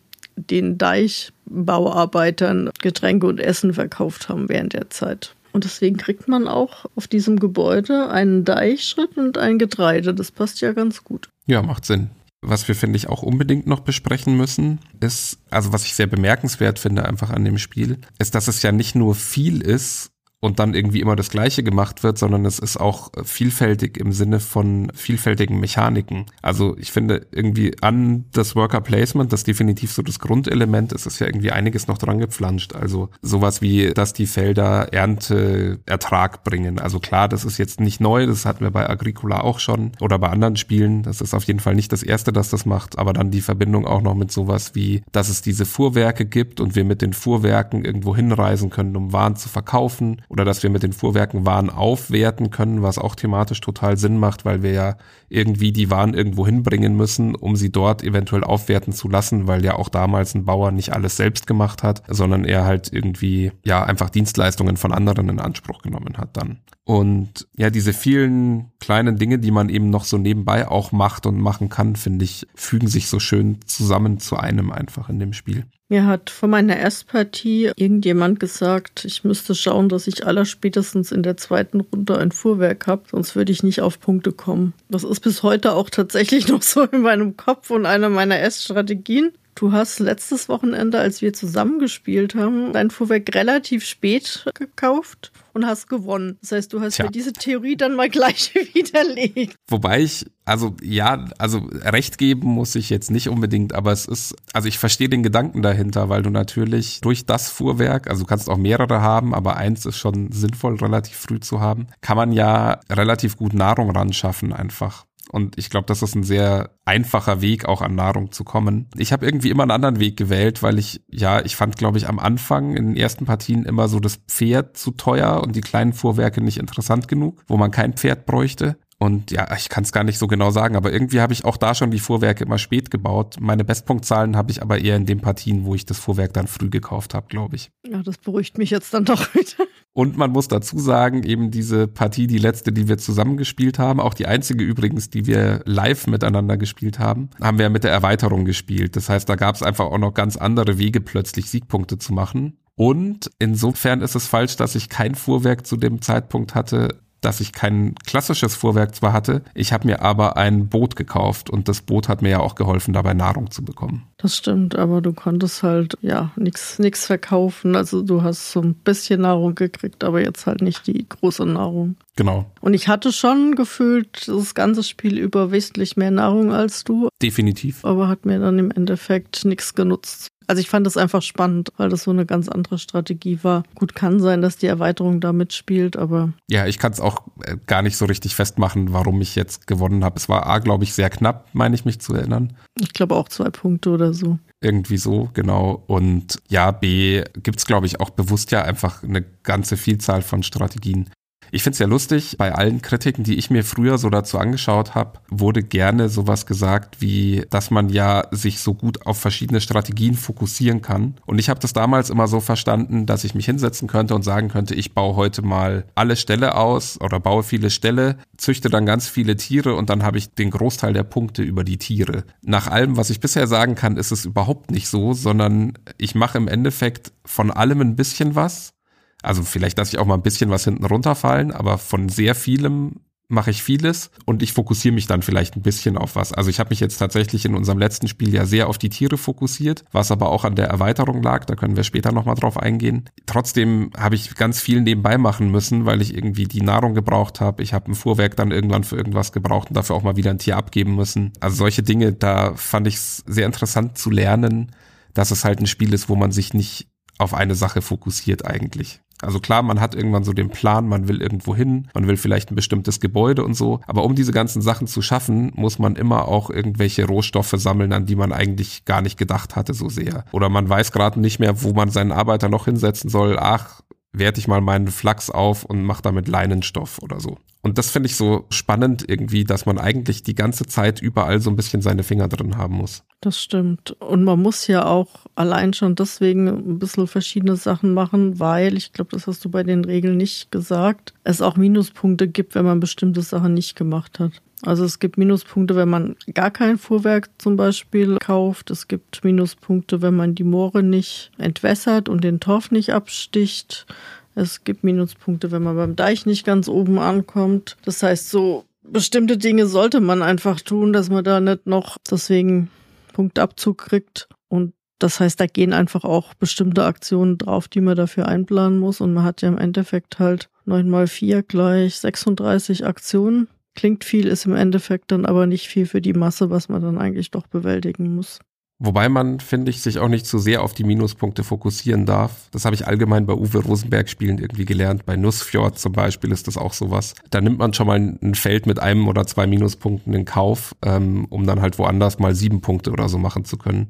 den Deichbauarbeitern Getränke und Essen verkauft haben während der Zeit. Und deswegen kriegt man auch auf diesem Gebäude einen Deichschritt und ein Getreide. Das passt ja ganz gut. Ja, macht Sinn. Was wir, finde ich, auch unbedingt noch besprechen müssen, ist, also was ich sehr bemerkenswert finde einfach an dem Spiel, ist, dass es ja nicht nur viel ist, und dann irgendwie immer das Gleiche gemacht wird, sondern es ist auch vielfältig im Sinne von vielfältigen Mechaniken. Also ich finde irgendwie an das Worker Placement, das definitiv so das Grundelement ist, ist ja irgendwie einiges noch dran gepflanscht. Also sowas wie, dass die Felder Ernteertrag bringen. Also klar, das ist jetzt nicht neu, das hatten wir bei Agricola auch schon oder bei anderen Spielen. Das ist auf jeden Fall nicht das erste, das das macht, aber dann die Verbindung auch noch mit sowas wie, dass es diese Fuhrwerke gibt und wir mit den Fuhrwerken irgendwo hinreisen können, um Waren zu verkaufen oder dass wir mit den Fuhrwerken Waren aufwerten können, was auch thematisch total Sinn macht, weil wir ja irgendwie die Waren irgendwo hinbringen müssen, um sie dort eventuell aufwerten zu lassen, weil ja auch damals ein Bauer nicht alles selbst gemacht hat, sondern er halt irgendwie ja einfach Dienstleistungen von anderen in Anspruch genommen hat dann. Und ja, diese vielen kleinen Dinge, die man eben noch so nebenbei auch macht und machen kann, finde ich, fügen sich so schön zusammen zu einem einfach in dem Spiel. Mir hat vor meiner Erstpartie irgendjemand gesagt, ich müsste schauen, dass ich allerspätestens in der zweiten Runde ein Fuhrwerk habe, sonst würde ich nicht auf Punkte kommen. Das ist bis heute auch tatsächlich noch so in meinem Kopf und eine meiner Erststrategien. Du hast letztes Wochenende, als wir zusammengespielt haben, dein Fuhrwerk relativ spät gekauft und hast gewonnen. Das heißt, du hast Tja. mir diese Theorie dann mal gleich widerlegt. Wobei ich, also ja, also recht geben muss ich jetzt nicht unbedingt, aber es ist, also ich verstehe den Gedanken dahinter, weil du natürlich durch das Fuhrwerk, also du kannst auch mehrere haben, aber eins ist schon sinnvoll, relativ früh zu haben, kann man ja relativ gut Nahrung ran schaffen einfach. Und ich glaube, das ist ein sehr einfacher Weg, auch an Nahrung zu kommen. Ich habe irgendwie immer einen anderen Weg gewählt, weil ich, ja, ich fand, glaube ich, am Anfang in den ersten Partien immer so das Pferd zu teuer und die kleinen Fuhrwerke nicht interessant genug, wo man kein Pferd bräuchte. Und ja, ich kann es gar nicht so genau sagen, aber irgendwie habe ich auch da schon die Fuhrwerke immer spät gebaut. Meine Bestpunktzahlen habe ich aber eher in den Partien, wo ich das Fuhrwerk dann früh gekauft habe, glaube ich. Ja, das beruhigt mich jetzt dann doch wieder. Und man muss dazu sagen, eben diese Partie, die letzte, die wir zusammengespielt haben, auch die einzige übrigens, die wir live miteinander gespielt haben, haben wir mit der Erweiterung gespielt. Das heißt, da gab es einfach auch noch ganz andere Wege, plötzlich Siegpunkte zu machen. Und insofern ist es falsch, dass ich kein Fuhrwerk zu dem Zeitpunkt hatte, dass ich kein klassisches Fuhrwerk zwar hatte, ich habe mir aber ein Boot gekauft und das Boot hat mir ja auch geholfen, dabei Nahrung zu bekommen. Das stimmt, aber du konntest halt ja nichts nichts verkaufen. Also du hast so ein bisschen Nahrung gekriegt, aber jetzt halt nicht die große Nahrung. Genau. Und ich hatte schon gefühlt das ganze Spiel über wesentlich mehr Nahrung als du. Definitiv. Aber hat mir dann im Endeffekt nichts genutzt. Also ich fand das einfach spannend, weil das so eine ganz andere Strategie war. Gut, kann sein, dass die Erweiterung da mitspielt, aber. Ja, ich kann es auch äh, gar nicht so richtig festmachen, warum ich jetzt gewonnen habe. Es war A, glaube ich, sehr knapp, meine ich mich zu erinnern. Ich glaube auch zwei Punkte oder so. Irgendwie so, genau. Und ja, B gibt's glaube ich, auch bewusst ja einfach eine ganze Vielzahl von Strategien. Ich finde es ja lustig, bei allen Kritiken, die ich mir früher so dazu angeschaut habe, wurde gerne sowas gesagt, wie, dass man ja sich so gut auf verschiedene Strategien fokussieren kann. Und ich habe das damals immer so verstanden, dass ich mich hinsetzen könnte und sagen könnte, ich baue heute mal alle Ställe aus oder baue viele Ställe, züchte dann ganz viele Tiere und dann habe ich den Großteil der Punkte über die Tiere. Nach allem, was ich bisher sagen kann, ist es überhaupt nicht so, sondern ich mache im Endeffekt von allem ein bisschen was also vielleicht lasse ich auch mal ein bisschen was hinten runterfallen, aber von sehr vielem mache ich vieles und ich fokussiere mich dann vielleicht ein bisschen auf was. Also ich habe mich jetzt tatsächlich in unserem letzten Spiel ja sehr auf die Tiere fokussiert, was aber auch an der Erweiterung lag, da können wir später nochmal drauf eingehen. Trotzdem habe ich ganz viel nebenbei machen müssen, weil ich irgendwie die Nahrung gebraucht habe. Ich habe ein Fuhrwerk dann irgendwann für irgendwas gebraucht und dafür auch mal wieder ein Tier abgeben müssen. Also solche Dinge, da fand ich es sehr interessant zu lernen, dass es halt ein Spiel ist, wo man sich nicht auf eine Sache fokussiert eigentlich. Also klar, man hat irgendwann so den Plan, man will irgendwo hin, man will vielleicht ein bestimmtes Gebäude und so. Aber um diese ganzen Sachen zu schaffen, muss man immer auch irgendwelche Rohstoffe sammeln, an die man eigentlich gar nicht gedacht hatte so sehr. Oder man weiß gerade nicht mehr, wo man seinen Arbeiter noch hinsetzen soll. Ach, werte ich mal meinen Flachs auf und mache damit Leinenstoff oder so. Und das finde ich so spannend irgendwie, dass man eigentlich die ganze Zeit überall so ein bisschen seine Finger drin haben muss. Das stimmt. Und man muss ja auch allein schon deswegen ein bisschen verschiedene Sachen machen, weil, ich glaube, das hast du bei den Regeln nicht gesagt, es auch Minuspunkte gibt, wenn man bestimmte Sachen nicht gemacht hat. Also es gibt Minuspunkte, wenn man gar kein Fuhrwerk zum Beispiel kauft. Es gibt Minuspunkte, wenn man die Moore nicht entwässert und den Torf nicht absticht. Es gibt Minuspunkte, wenn man beim Deich nicht ganz oben ankommt. Das heißt, so bestimmte Dinge sollte man einfach tun, dass man da nicht noch deswegen Punktabzug kriegt. Und das heißt, da gehen einfach auch bestimmte Aktionen drauf, die man dafür einplanen muss. Und man hat ja im Endeffekt halt 9 mal 4 gleich 36 Aktionen. Klingt viel, ist im Endeffekt dann aber nicht viel für die Masse, was man dann eigentlich doch bewältigen muss. Wobei man, finde ich, sich auch nicht zu sehr auf die Minuspunkte fokussieren darf. Das habe ich allgemein bei Uwe Rosenberg Spielen irgendwie gelernt. Bei Nussfjord zum Beispiel ist das auch sowas. Da nimmt man schon mal ein Feld mit einem oder zwei Minuspunkten in Kauf, ähm, um dann halt woanders mal sieben Punkte oder so machen zu können.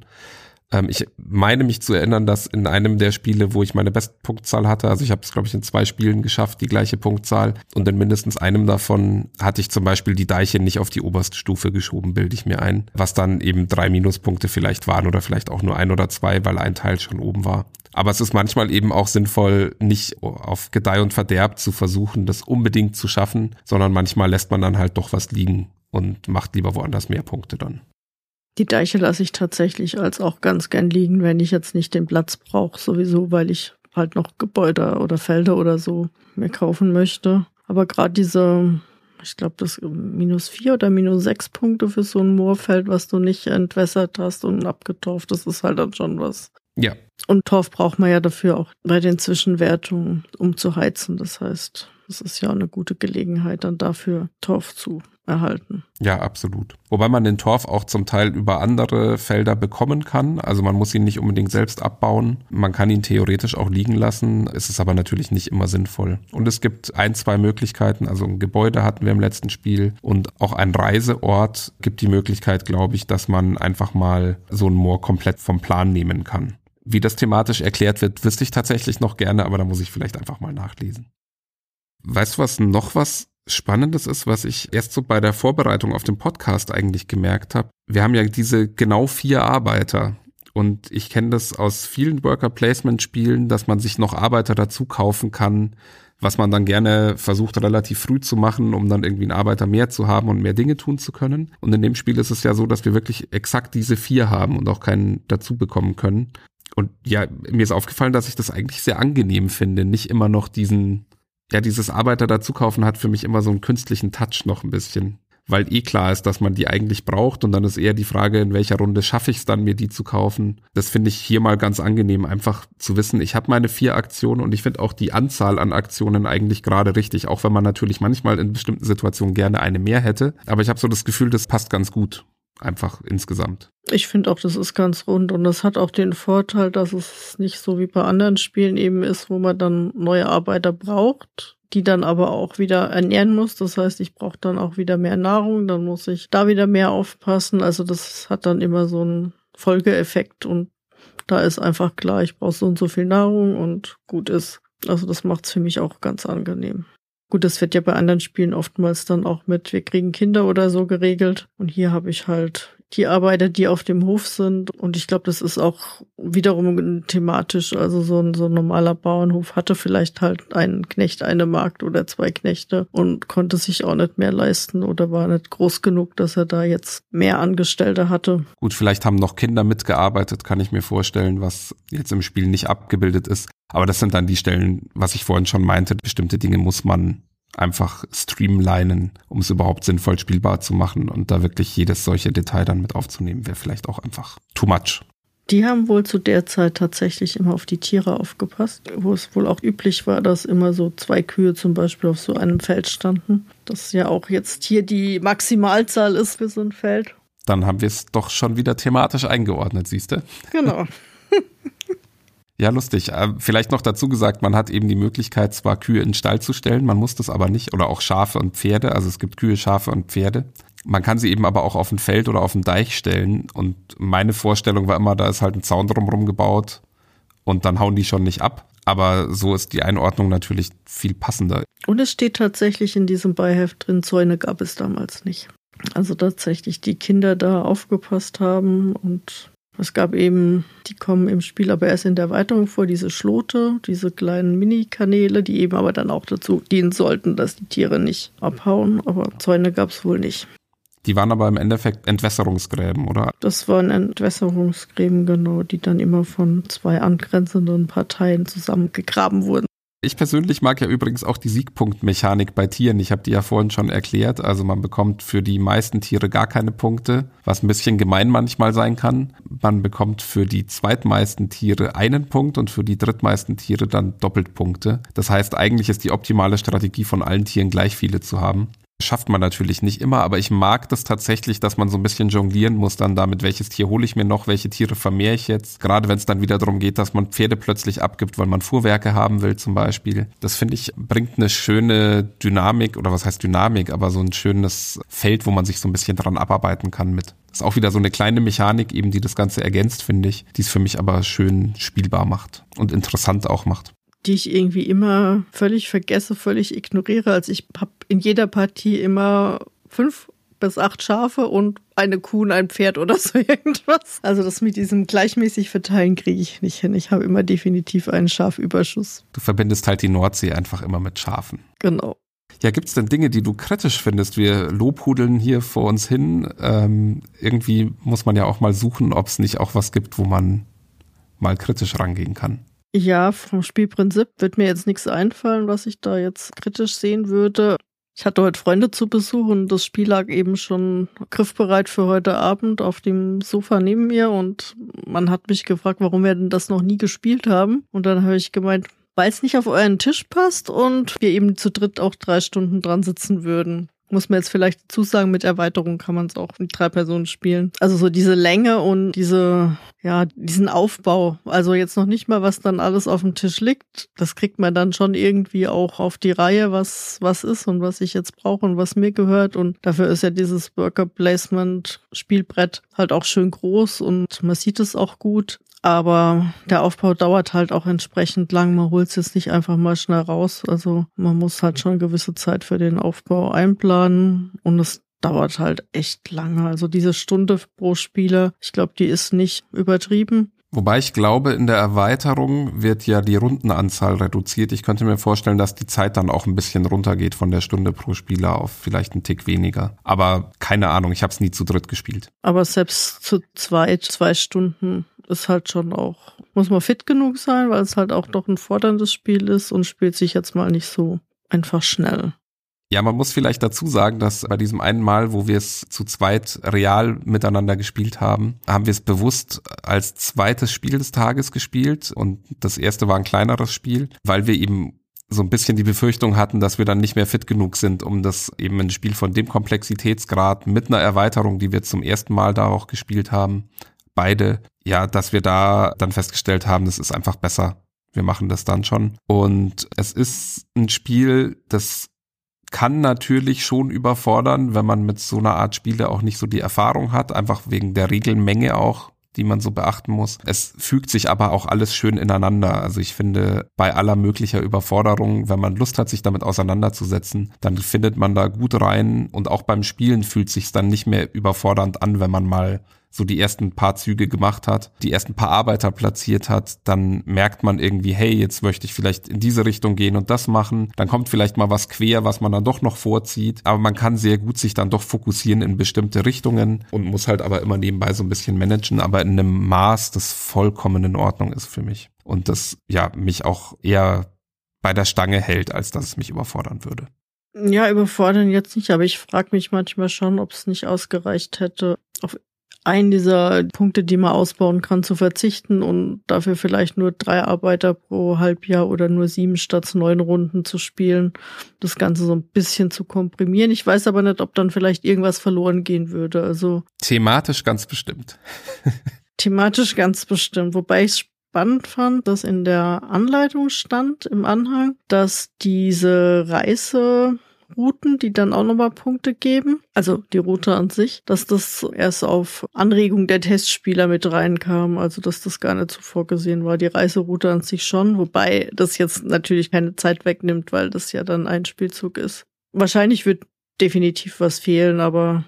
Ähm, ich meine mich zu erinnern, dass in einem der Spiele, wo ich meine Bestpunktzahl hatte, also ich habe es, glaube ich, in zwei Spielen geschafft, die gleiche Punktzahl. Und in mindestens einem davon hatte ich zum Beispiel die Deiche nicht auf die oberste Stufe geschoben, bilde ich mir ein. Was dann eben drei Minuspunkte vielleicht waren oder vielleicht auch nur ein oder zwei, weil ein Teil schon oben war. Aber es ist manchmal eben auch sinnvoll, nicht auf Gedeih und Verderb zu versuchen, das unbedingt zu schaffen, sondern manchmal lässt man dann halt doch was liegen und macht lieber woanders mehr Punkte dann. Die Deiche lasse ich tatsächlich als auch ganz gern liegen, wenn ich jetzt nicht den Platz brauche, sowieso, weil ich halt noch Gebäude oder Felder oder so mir kaufen möchte. Aber gerade diese, ich glaube, das minus vier oder minus sechs Punkte für so ein Moorfeld, was du nicht entwässert hast und abgetauft, das ist halt dann schon was. Ja. Und Torf braucht man ja dafür auch bei den Zwischenwertungen, um zu heizen. Das heißt, es ist ja eine gute Gelegenheit, dann dafür Torf zu erhalten. Ja, absolut. Wobei man den Torf auch zum Teil über andere Felder bekommen kann. Also man muss ihn nicht unbedingt selbst abbauen. Man kann ihn theoretisch auch liegen lassen. Es ist aber natürlich nicht immer sinnvoll. Und es gibt ein, zwei Möglichkeiten. Also ein Gebäude hatten wir im letzten Spiel und auch ein Reiseort gibt die Möglichkeit, glaube ich, dass man einfach mal so ein Moor komplett vom Plan nehmen kann. Wie das thematisch erklärt wird, wüsste ich tatsächlich noch gerne, aber da muss ich vielleicht einfach mal nachlesen. Weißt du was, noch was Spannendes ist, was ich erst so bei der Vorbereitung auf den Podcast eigentlich gemerkt habe. Wir haben ja diese genau vier Arbeiter. Und ich kenne das aus vielen Worker Placement Spielen, dass man sich noch Arbeiter dazu kaufen kann, was man dann gerne versucht relativ früh zu machen, um dann irgendwie einen Arbeiter mehr zu haben und mehr Dinge tun zu können. Und in dem Spiel ist es ja so, dass wir wirklich exakt diese vier haben und auch keinen dazu bekommen können. Und ja, mir ist aufgefallen, dass ich das eigentlich sehr angenehm finde, nicht immer noch diesen ja, dieses Arbeiter dazu kaufen hat für mich immer so einen künstlichen Touch noch ein bisschen. Weil eh klar ist, dass man die eigentlich braucht und dann ist eher die Frage, in welcher Runde schaffe ich es dann, mir die zu kaufen. Das finde ich hier mal ganz angenehm, einfach zu wissen, ich habe meine vier Aktionen und ich finde auch die Anzahl an Aktionen eigentlich gerade richtig, auch wenn man natürlich manchmal in bestimmten Situationen gerne eine mehr hätte. Aber ich habe so das Gefühl, das passt ganz gut. Einfach insgesamt. Ich finde auch, das ist ganz rund und das hat auch den Vorteil, dass es nicht so wie bei anderen Spielen eben ist, wo man dann neue Arbeiter braucht, die dann aber auch wieder ernähren muss. Das heißt, ich brauche dann auch wieder mehr Nahrung, dann muss ich da wieder mehr aufpassen. Also das hat dann immer so einen Folgeeffekt und da ist einfach klar, ich brauche so und so viel Nahrung und gut ist. Also das macht es für mich auch ganz angenehm. Gut, das wird ja bei anderen Spielen oftmals dann auch mit, wir kriegen Kinder oder so geregelt. Und hier habe ich halt die Arbeiter, die auf dem Hof sind. Und ich glaube, das ist auch wiederum thematisch. Also so ein, so ein normaler Bauernhof hatte vielleicht halt einen Knecht, eine Magd oder zwei Knechte und konnte sich auch nicht mehr leisten oder war nicht groß genug, dass er da jetzt mehr Angestellte hatte. Gut, vielleicht haben noch Kinder mitgearbeitet, kann ich mir vorstellen, was jetzt im Spiel nicht abgebildet ist. Aber das sind dann die Stellen, was ich vorhin schon meinte, bestimmte Dinge muss man einfach streamlinen, um es überhaupt sinnvoll spielbar zu machen und da wirklich jedes solche Detail dann mit aufzunehmen, wäre vielleicht auch einfach too much. Die haben wohl zu der Zeit tatsächlich immer auf die Tiere aufgepasst, wo es wohl auch üblich war, dass immer so zwei Kühe zum Beispiel auf so einem Feld standen. Das ja auch jetzt hier die Maximalzahl ist für so ein Feld. Dann haben wir es doch schon wieder thematisch eingeordnet, siehst du? Genau. Ja, lustig. Äh, vielleicht noch dazu gesagt, man hat eben die Möglichkeit, zwar Kühe in den Stall zu stellen, man muss das aber nicht, oder auch Schafe und Pferde, also es gibt Kühe, Schafe und Pferde. Man kann sie eben aber auch auf ein Feld oder auf ein Deich stellen. Und meine Vorstellung war immer, da ist halt ein Zaun drumherum gebaut und dann hauen die schon nicht ab. Aber so ist die Einordnung natürlich viel passender. Und es steht tatsächlich in diesem Beiheft drin, Zäune gab es damals nicht. Also tatsächlich die Kinder da aufgepasst haben und es gab eben, die kommen im Spiel aber erst in der Erweiterung vor, diese Schlote, diese kleinen Mini-Kanäle, die eben aber dann auch dazu dienen sollten, dass die Tiere nicht abhauen. Aber Zäune gab es wohl nicht. Die waren aber im Endeffekt Entwässerungsgräben, oder? Das waren Entwässerungsgräben, genau, die dann immer von zwei angrenzenden Parteien zusammengegraben wurden. Ich persönlich mag ja übrigens auch die Siegpunktmechanik bei Tieren. Ich habe die ja vorhin schon erklärt. Also man bekommt für die meisten Tiere gar keine Punkte, was ein bisschen gemein manchmal sein kann. Man bekommt für die zweitmeisten Tiere einen Punkt und für die drittmeisten Tiere dann doppelt Punkte. Das heißt, eigentlich ist die optimale Strategie von allen Tieren gleich viele zu haben. Schafft man natürlich nicht immer, aber ich mag das tatsächlich, dass man so ein bisschen jonglieren muss dann damit, welches Tier hole ich mir noch, welche Tiere vermehre ich jetzt. Gerade wenn es dann wieder darum geht, dass man Pferde plötzlich abgibt, weil man Fuhrwerke haben will zum Beispiel. Das finde ich, bringt eine schöne Dynamik oder was heißt Dynamik, aber so ein schönes Feld, wo man sich so ein bisschen dran abarbeiten kann mit. Ist auch wieder so eine kleine Mechanik eben, die das Ganze ergänzt, finde ich, die es für mich aber schön spielbar macht und interessant auch macht die ich irgendwie immer völlig vergesse, völlig ignoriere. Also ich habe in jeder Partie immer fünf bis acht Schafe und eine Kuh und ein Pferd oder so irgendwas. Also das mit diesem gleichmäßig verteilen kriege ich nicht hin. Ich habe immer definitiv einen Schafüberschuss. Du verbindest halt die Nordsee einfach immer mit Schafen. Genau. Ja, gibt es denn Dinge, die du kritisch findest? Wir lobhudeln hier vor uns hin. Ähm, irgendwie muss man ja auch mal suchen, ob es nicht auch was gibt, wo man mal kritisch rangehen kann. Ja, vom Spielprinzip wird mir jetzt nichts einfallen, was ich da jetzt kritisch sehen würde. Ich hatte heute Freunde zu Besuch und das Spiel lag eben schon griffbereit für heute Abend auf dem Sofa neben mir und man hat mich gefragt, warum wir denn das noch nie gespielt haben. Und dann habe ich gemeint, weil es nicht auf euren Tisch passt und wir eben zu dritt auch drei Stunden dran sitzen würden. Muss man jetzt vielleicht dazu sagen, mit Erweiterung kann man es auch mit drei Personen spielen. Also so diese Länge und diese, ja, diesen Aufbau. Also jetzt noch nicht mal, was dann alles auf dem Tisch liegt. Das kriegt man dann schon irgendwie auch auf die Reihe, was, was ist und was ich jetzt brauche und was mir gehört. Und dafür ist ja dieses Worker Placement Spielbrett halt auch schön groß und man sieht es auch gut. Aber der Aufbau dauert halt auch entsprechend lang. Man holt es jetzt nicht einfach mal schnell raus. Also man muss halt schon gewisse Zeit für den Aufbau einplanen und es dauert halt echt lange. Also diese Stunde pro Spieler, ich glaube, die ist nicht übertrieben. Wobei ich glaube, in der Erweiterung wird ja die Rundenanzahl reduziert. Ich könnte mir vorstellen, dass die Zeit dann auch ein bisschen runtergeht von der Stunde pro Spieler auf vielleicht einen Tick weniger. Aber keine Ahnung, ich habe es nie zu dritt gespielt. Aber selbst zu zweit, zwei Stunden ist halt schon auch, muss man fit genug sein, weil es halt auch doch ein forderndes Spiel ist und spielt sich jetzt mal nicht so einfach schnell. Ja, man muss vielleicht dazu sagen, dass bei diesem einen Mal, wo wir es zu zweit real miteinander gespielt haben, haben wir es bewusst als zweites Spiel des Tages gespielt und das erste war ein kleineres Spiel, weil wir eben so ein bisschen die Befürchtung hatten, dass wir dann nicht mehr fit genug sind, um das eben ein Spiel von dem Komplexitätsgrad mit einer Erweiterung, die wir zum ersten Mal da auch gespielt haben, beide, ja, dass wir da dann festgestellt haben, das ist einfach besser. Wir machen das dann schon. Und es ist ein Spiel, das kann natürlich schon überfordern, wenn man mit so einer Art Spiele auch nicht so die Erfahrung hat, einfach wegen der Regelmenge auch, die man so beachten muss. Es fügt sich aber auch alles schön ineinander. Also ich finde, bei aller möglicher Überforderung, wenn man Lust hat, sich damit auseinanderzusetzen, dann findet man da gut rein und auch beim Spielen fühlt sich dann nicht mehr überfordernd an, wenn man mal so die ersten paar Züge gemacht hat, die ersten paar Arbeiter platziert hat, dann merkt man irgendwie, hey, jetzt möchte ich vielleicht in diese Richtung gehen und das machen. Dann kommt vielleicht mal was quer, was man dann doch noch vorzieht. Aber man kann sehr gut sich dann doch fokussieren in bestimmte Richtungen und muss halt aber immer nebenbei so ein bisschen managen, aber in einem Maß, das vollkommen in Ordnung ist für mich. Und das, ja, mich auch eher bei der Stange hält, als dass es mich überfordern würde. Ja, überfordern jetzt nicht, aber ich frage mich manchmal schon, ob es nicht ausgereicht hätte, einen dieser Punkte, die man ausbauen kann, zu verzichten und dafür vielleicht nur drei Arbeiter pro Halbjahr oder nur sieben statt neun Runden zu spielen, das Ganze so ein bisschen zu komprimieren. Ich weiß aber nicht, ob dann vielleicht irgendwas verloren gehen würde. Also thematisch ganz bestimmt. thematisch ganz bestimmt, wobei ich spannend fand, dass in der Anleitung stand im Anhang, dass diese Reise Routen, die dann auch nochmal Punkte geben. Also die Route an sich, dass das erst auf Anregung der Testspieler mit reinkam. Also dass das gar nicht so vorgesehen war. Die Reiseroute an sich schon, wobei das jetzt natürlich keine Zeit wegnimmt, weil das ja dann ein Spielzug ist. Wahrscheinlich wird definitiv was fehlen, aber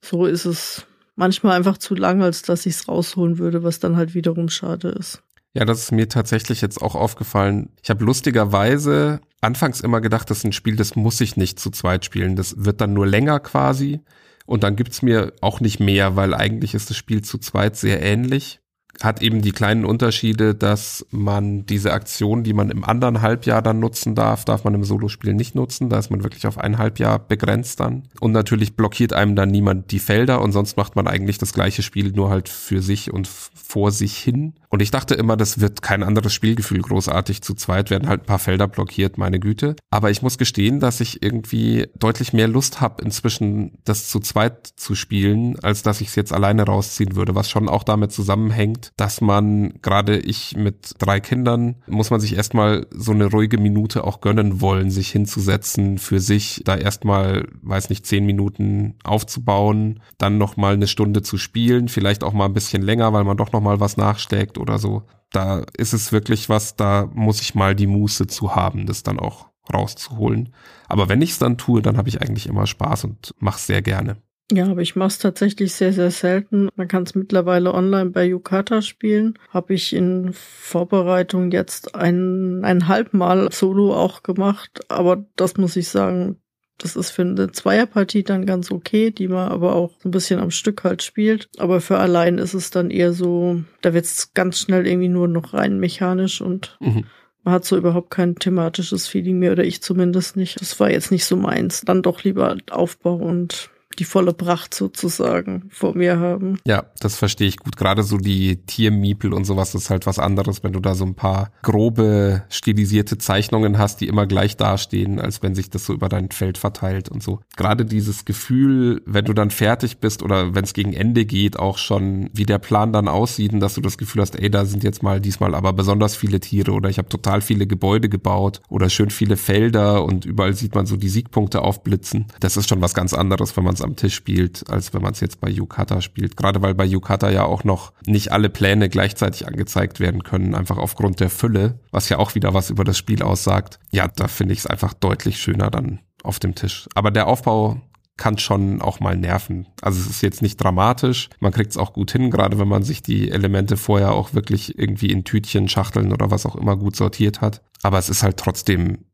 so ist es manchmal einfach zu lang, als dass ich es rausholen würde, was dann halt wiederum schade ist. Ja, das ist mir tatsächlich jetzt auch aufgefallen. Ich habe lustigerweise anfangs immer gedacht, das ist ein Spiel, das muss ich nicht zu zweit spielen. Das wird dann nur länger quasi. Und dann gibt's mir auch nicht mehr, weil eigentlich ist das Spiel zu zweit sehr ähnlich hat eben die kleinen Unterschiede, dass man diese Aktion, die man im anderen Halbjahr dann nutzen darf, darf man im Solospiel nicht nutzen. Da ist man wirklich auf ein Halbjahr begrenzt dann. Und natürlich blockiert einem dann niemand die Felder und sonst macht man eigentlich das gleiche Spiel nur halt für sich und vor sich hin. Und ich dachte immer, das wird kein anderes Spielgefühl großartig. Zu zweit werden halt ein paar Felder blockiert, meine Güte. Aber ich muss gestehen, dass ich irgendwie deutlich mehr Lust habe, inzwischen das zu zweit zu spielen, als dass ich es jetzt alleine rausziehen würde, was schon auch damit zusammenhängt, dass man, gerade ich mit drei Kindern, muss man sich erstmal so eine ruhige Minute auch gönnen wollen, sich hinzusetzen, für sich da erstmal, weiß nicht, zehn Minuten aufzubauen, dann nochmal eine Stunde zu spielen, vielleicht auch mal ein bisschen länger, weil man doch nochmal was nachschlägt oder so. Da ist es wirklich was, da muss ich mal die Muße zu haben, das dann auch rauszuholen. Aber wenn ich es dann tue, dann habe ich eigentlich immer Spaß und mache sehr gerne. Ja, aber ich mache es tatsächlich sehr, sehr selten. Man kann es mittlerweile online bei Yukata spielen. Habe ich in Vorbereitung jetzt ein, ein Halbmal Solo auch gemacht. Aber das muss ich sagen, das ist für eine Zweierpartie dann ganz okay, die man aber auch ein bisschen am Stück halt spielt. Aber für allein ist es dann eher so, da wird es ganz schnell irgendwie nur noch rein mechanisch und mhm. man hat so überhaupt kein thematisches Feeling mehr oder ich zumindest nicht. Das war jetzt nicht so meins. Dann doch lieber Aufbau und die volle Pracht sozusagen vor mir haben. Ja, das verstehe ich gut. Gerade so die Tiermiepel und sowas ist halt was anderes, wenn du da so ein paar grobe stilisierte Zeichnungen hast, die immer gleich dastehen, als wenn sich das so über dein Feld verteilt und so. Gerade dieses Gefühl, wenn du dann fertig bist oder wenn es gegen Ende geht, auch schon, wie der Plan dann aussieht und dass du das Gefühl hast, ey, da sind jetzt mal diesmal aber besonders viele Tiere oder ich habe total viele Gebäude gebaut oder schön viele Felder und überall sieht man so die Siegpunkte aufblitzen. Das ist schon was ganz anderes, wenn man es am Tisch spielt, als wenn man es jetzt bei Yukata spielt. Gerade weil bei Yukata ja auch noch nicht alle Pläne gleichzeitig angezeigt werden können, einfach aufgrund der Fülle, was ja auch wieder was über das Spiel aussagt. Ja, da finde ich es einfach deutlich schöner dann auf dem Tisch. Aber der Aufbau kann schon auch mal nerven. Also es ist jetzt nicht dramatisch, man kriegt es auch gut hin, gerade wenn man sich die Elemente vorher auch wirklich irgendwie in Tütchen, Schachteln oder was auch immer gut sortiert hat. Aber es ist halt trotzdem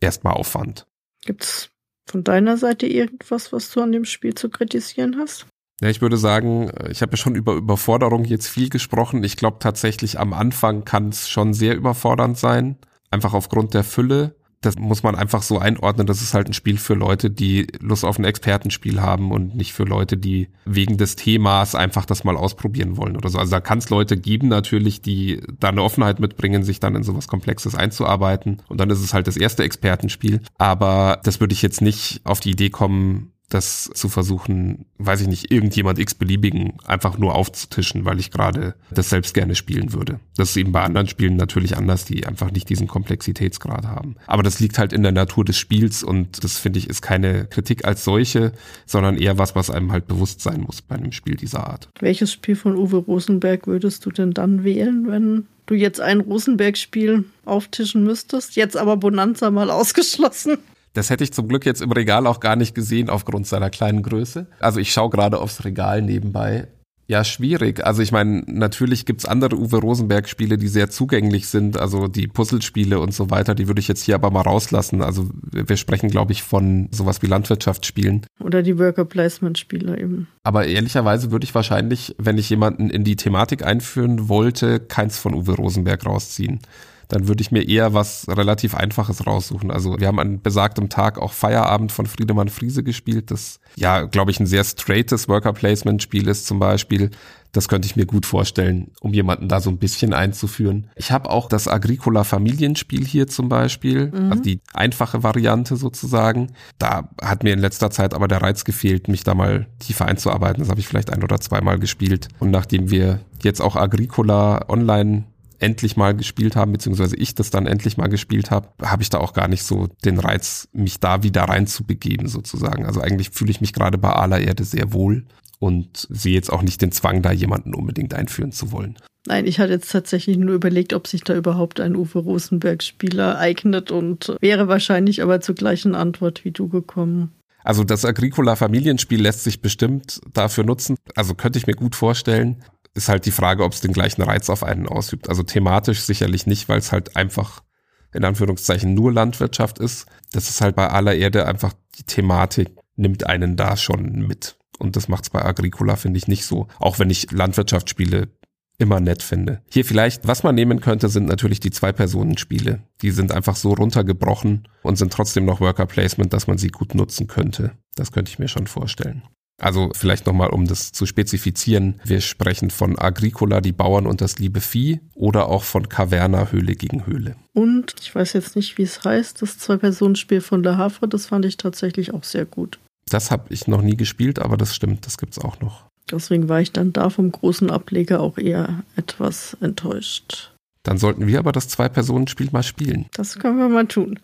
erstmal Aufwand. Gibt's von deiner Seite irgendwas, was du an dem Spiel zu kritisieren hast? Ja, ich würde sagen, ich habe ja schon über Überforderung jetzt viel gesprochen. Ich glaube tatsächlich am Anfang kann es schon sehr überfordernd sein, einfach aufgrund der Fülle. Das muss man einfach so einordnen. Das ist halt ein Spiel für Leute, die Lust auf ein Expertenspiel haben und nicht für Leute, die wegen des Themas einfach das mal ausprobieren wollen oder so. Also da kann es Leute geben natürlich, die da eine Offenheit mitbringen, sich dann in sowas Komplexes einzuarbeiten. Und dann ist es halt das erste Expertenspiel. Aber das würde ich jetzt nicht auf die Idee kommen, das zu versuchen, weiß ich nicht, irgendjemand x-beliebigen einfach nur aufzutischen, weil ich gerade das selbst gerne spielen würde. Das ist eben bei anderen Spielen natürlich anders, die einfach nicht diesen Komplexitätsgrad haben. Aber das liegt halt in der Natur des Spiels und das finde ich ist keine Kritik als solche, sondern eher was, was einem halt bewusst sein muss bei einem Spiel dieser Art. Welches Spiel von Uwe Rosenberg würdest du denn dann wählen, wenn du jetzt ein Rosenberg-Spiel auftischen müsstest, jetzt aber Bonanza mal ausgeschlossen. Das hätte ich zum Glück jetzt im Regal auch gar nicht gesehen aufgrund seiner kleinen Größe. Also ich schaue gerade aufs Regal nebenbei. Ja, schwierig. Also ich meine, natürlich gibt's andere Uwe Rosenberg-Spiele, die sehr zugänglich sind, also die Puzzlespiele und so weiter, die würde ich jetzt hier aber mal rauslassen. Also wir sprechen, glaube ich, von sowas wie Landwirtschaftsspielen. Oder die Worker Placement-Spiele eben. Aber ehrlicherweise würde ich wahrscheinlich, wenn ich jemanden in die Thematik einführen wollte, keins von Uwe Rosenberg rausziehen dann würde ich mir eher was relativ Einfaches raussuchen. Also wir haben an besagtem Tag auch Feierabend von Friedemann Friese gespielt, das ja, glaube ich, ein sehr straightes Worker-Placement-Spiel ist zum Beispiel. Das könnte ich mir gut vorstellen, um jemanden da so ein bisschen einzuführen. Ich habe auch das Agricola Familienspiel hier zum Beispiel, mhm. also die einfache Variante sozusagen. Da hat mir in letzter Zeit aber der Reiz gefehlt, mich da mal tiefer einzuarbeiten. Das habe ich vielleicht ein oder zweimal gespielt. Und nachdem wir jetzt auch Agricola online endlich mal gespielt haben, beziehungsweise ich das dann endlich mal gespielt habe, habe ich da auch gar nicht so den Reiz, mich da wieder reinzubegeben sozusagen. Also eigentlich fühle ich mich gerade bei aller Erde sehr wohl und sehe jetzt auch nicht den Zwang, da jemanden unbedingt einführen zu wollen. Nein, ich hatte jetzt tatsächlich nur überlegt, ob sich da überhaupt ein Uwe Rosenberg-Spieler eignet und wäre wahrscheinlich aber zur gleichen Antwort wie du gekommen. Also das Agricola Familienspiel lässt sich bestimmt dafür nutzen. Also könnte ich mir gut vorstellen ist halt die Frage, ob es den gleichen Reiz auf einen ausübt. Also thematisch sicherlich nicht, weil es halt einfach in Anführungszeichen nur Landwirtschaft ist. Das ist halt bei aller Erde einfach die Thematik nimmt einen da schon mit. Und das macht es bei Agricola, finde ich, nicht so. Auch wenn ich Landwirtschaftsspiele immer nett finde. Hier vielleicht, was man nehmen könnte, sind natürlich die Zwei-Personen-Spiele. Die sind einfach so runtergebrochen und sind trotzdem noch Worker Placement, dass man sie gut nutzen könnte. Das könnte ich mir schon vorstellen. Also vielleicht nochmal, um das zu spezifizieren. Wir sprechen von Agricola, die Bauern und das liebe Vieh oder auch von Caverna, Höhle gegen Höhle. Und ich weiß jetzt nicht, wie es heißt, das Zwei-Personen-Spiel von der Havre, das fand ich tatsächlich auch sehr gut. Das habe ich noch nie gespielt, aber das stimmt, das gibt's auch noch. Deswegen war ich dann da vom großen Ableger auch eher etwas enttäuscht. Dann sollten wir aber das Zwei-Personen-Spiel mal spielen. Das können wir mal tun.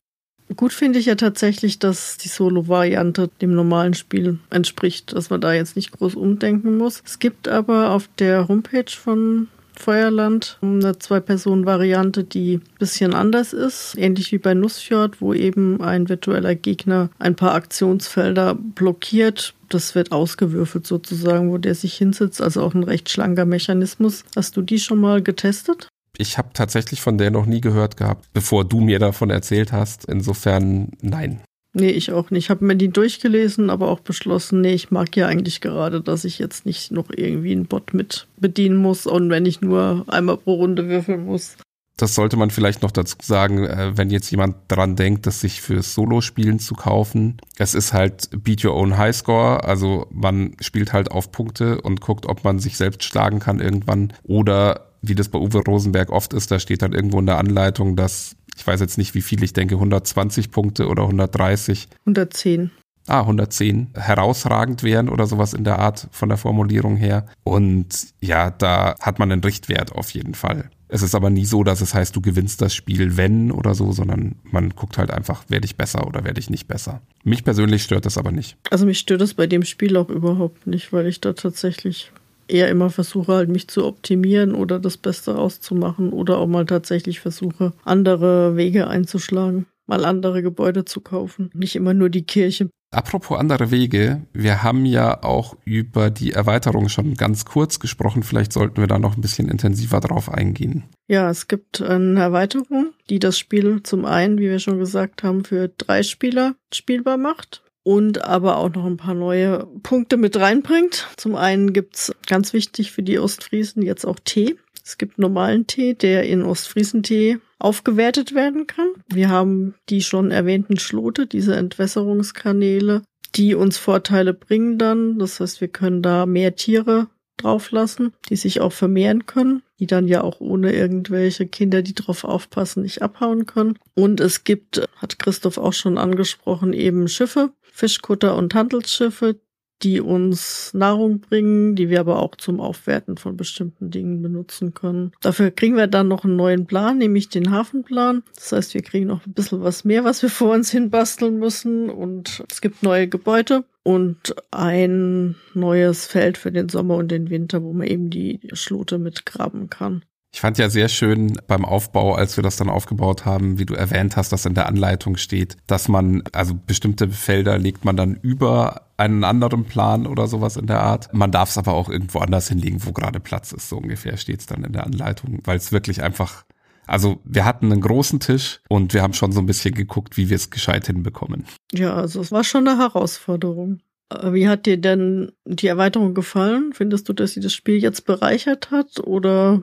Gut finde ich ja tatsächlich, dass die Solo-Variante dem normalen Spiel entspricht, dass man da jetzt nicht groß umdenken muss. Es gibt aber auf der Homepage von Feuerland eine Zwei-Personen-Variante, die ein bisschen anders ist, ähnlich wie bei Nussfjord, wo eben ein virtueller Gegner ein paar Aktionsfelder blockiert. Das wird ausgewürfelt sozusagen, wo der sich hinsetzt, also auch ein recht schlanker Mechanismus. Hast du die schon mal getestet? Ich habe tatsächlich von der noch nie gehört gehabt, bevor du mir davon erzählt hast. Insofern nein. Nee, ich auch nicht. Ich habe mir die durchgelesen, aber auch beschlossen, nee, ich mag ja eigentlich gerade, dass ich jetzt nicht noch irgendwie einen Bot mit bedienen muss und wenn ich nur einmal pro Runde würfeln muss. Das sollte man vielleicht noch dazu sagen, äh, wenn jetzt jemand daran denkt, das sich fürs Solo-Spielen zu kaufen. Es ist halt Beat Your Own Highscore, also man spielt halt auf Punkte und guckt, ob man sich selbst schlagen kann irgendwann oder wie das bei Uwe Rosenberg oft ist, da steht dann irgendwo in der Anleitung, dass, ich weiß jetzt nicht wie viel, ich denke 120 Punkte oder 130. 110. Ah, 110 herausragend wären oder sowas in der Art von der Formulierung her. Und ja, da hat man einen Richtwert auf jeden Fall. Es ist aber nie so, dass es heißt, du gewinnst das Spiel, wenn oder so, sondern man guckt halt einfach, werde ich besser oder werde ich nicht besser. Mich persönlich stört das aber nicht. Also mich stört das bei dem Spiel auch überhaupt nicht, weil ich da tatsächlich eher immer versuche, halt mich zu optimieren oder das Beste rauszumachen oder auch mal tatsächlich versuche, andere Wege einzuschlagen, mal andere Gebäude zu kaufen. Nicht immer nur die Kirche. Apropos andere Wege, wir haben ja auch über die Erweiterung schon ganz kurz gesprochen. Vielleicht sollten wir da noch ein bisschen intensiver drauf eingehen. Ja, es gibt eine Erweiterung, die das Spiel zum einen, wie wir schon gesagt haben, für drei Spieler spielbar macht und aber auch noch ein paar neue Punkte mit reinbringt. Zum einen gibt's ganz wichtig für die Ostfriesen jetzt auch Tee. Es gibt normalen Tee, der in Ostfriesentee aufgewertet werden kann. Wir haben die schon erwähnten Schlote, diese Entwässerungskanäle, die uns Vorteile bringen dann. Das heißt, wir können da mehr Tiere drauflassen, die sich auch vermehren können, die dann ja auch ohne irgendwelche Kinder, die drauf aufpassen, nicht abhauen können. Und es gibt, hat Christoph auch schon angesprochen, eben Schiffe, Fischkutter und Handelsschiffe, die uns Nahrung bringen, die wir aber auch zum Aufwerten von bestimmten Dingen benutzen können. Dafür kriegen wir dann noch einen neuen Plan, nämlich den Hafenplan. Das heißt, wir kriegen noch ein bisschen was mehr, was wir vor uns hin basteln müssen und es gibt neue Gebäude und ein neues Feld für den Sommer und den Winter, wo man eben die Schlote mitgraben kann. Ich fand ja sehr schön beim Aufbau, als wir das dann aufgebaut haben, wie du erwähnt hast, dass in der Anleitung steht, dass man, also bestimmte Felder legt man dann über einen anderen Plan oder sowas in der Art. Man darf es aber auch irgendwo anders hinlegen, wo gerade Platz ist. So ungefähr steht es dann in der Anleitung, weil es wirklich einfach also wir hatten einen großen Tisch und wir haben schon so ein bisschen geguckt, wie wir es gescheit hinbekommen. Ja, also es war schon eine Herausforderung. Äh, wie hat dir denn die Erweiterung gefallen? Findest du, dass sie das Spiel jetzt bereichert hat oder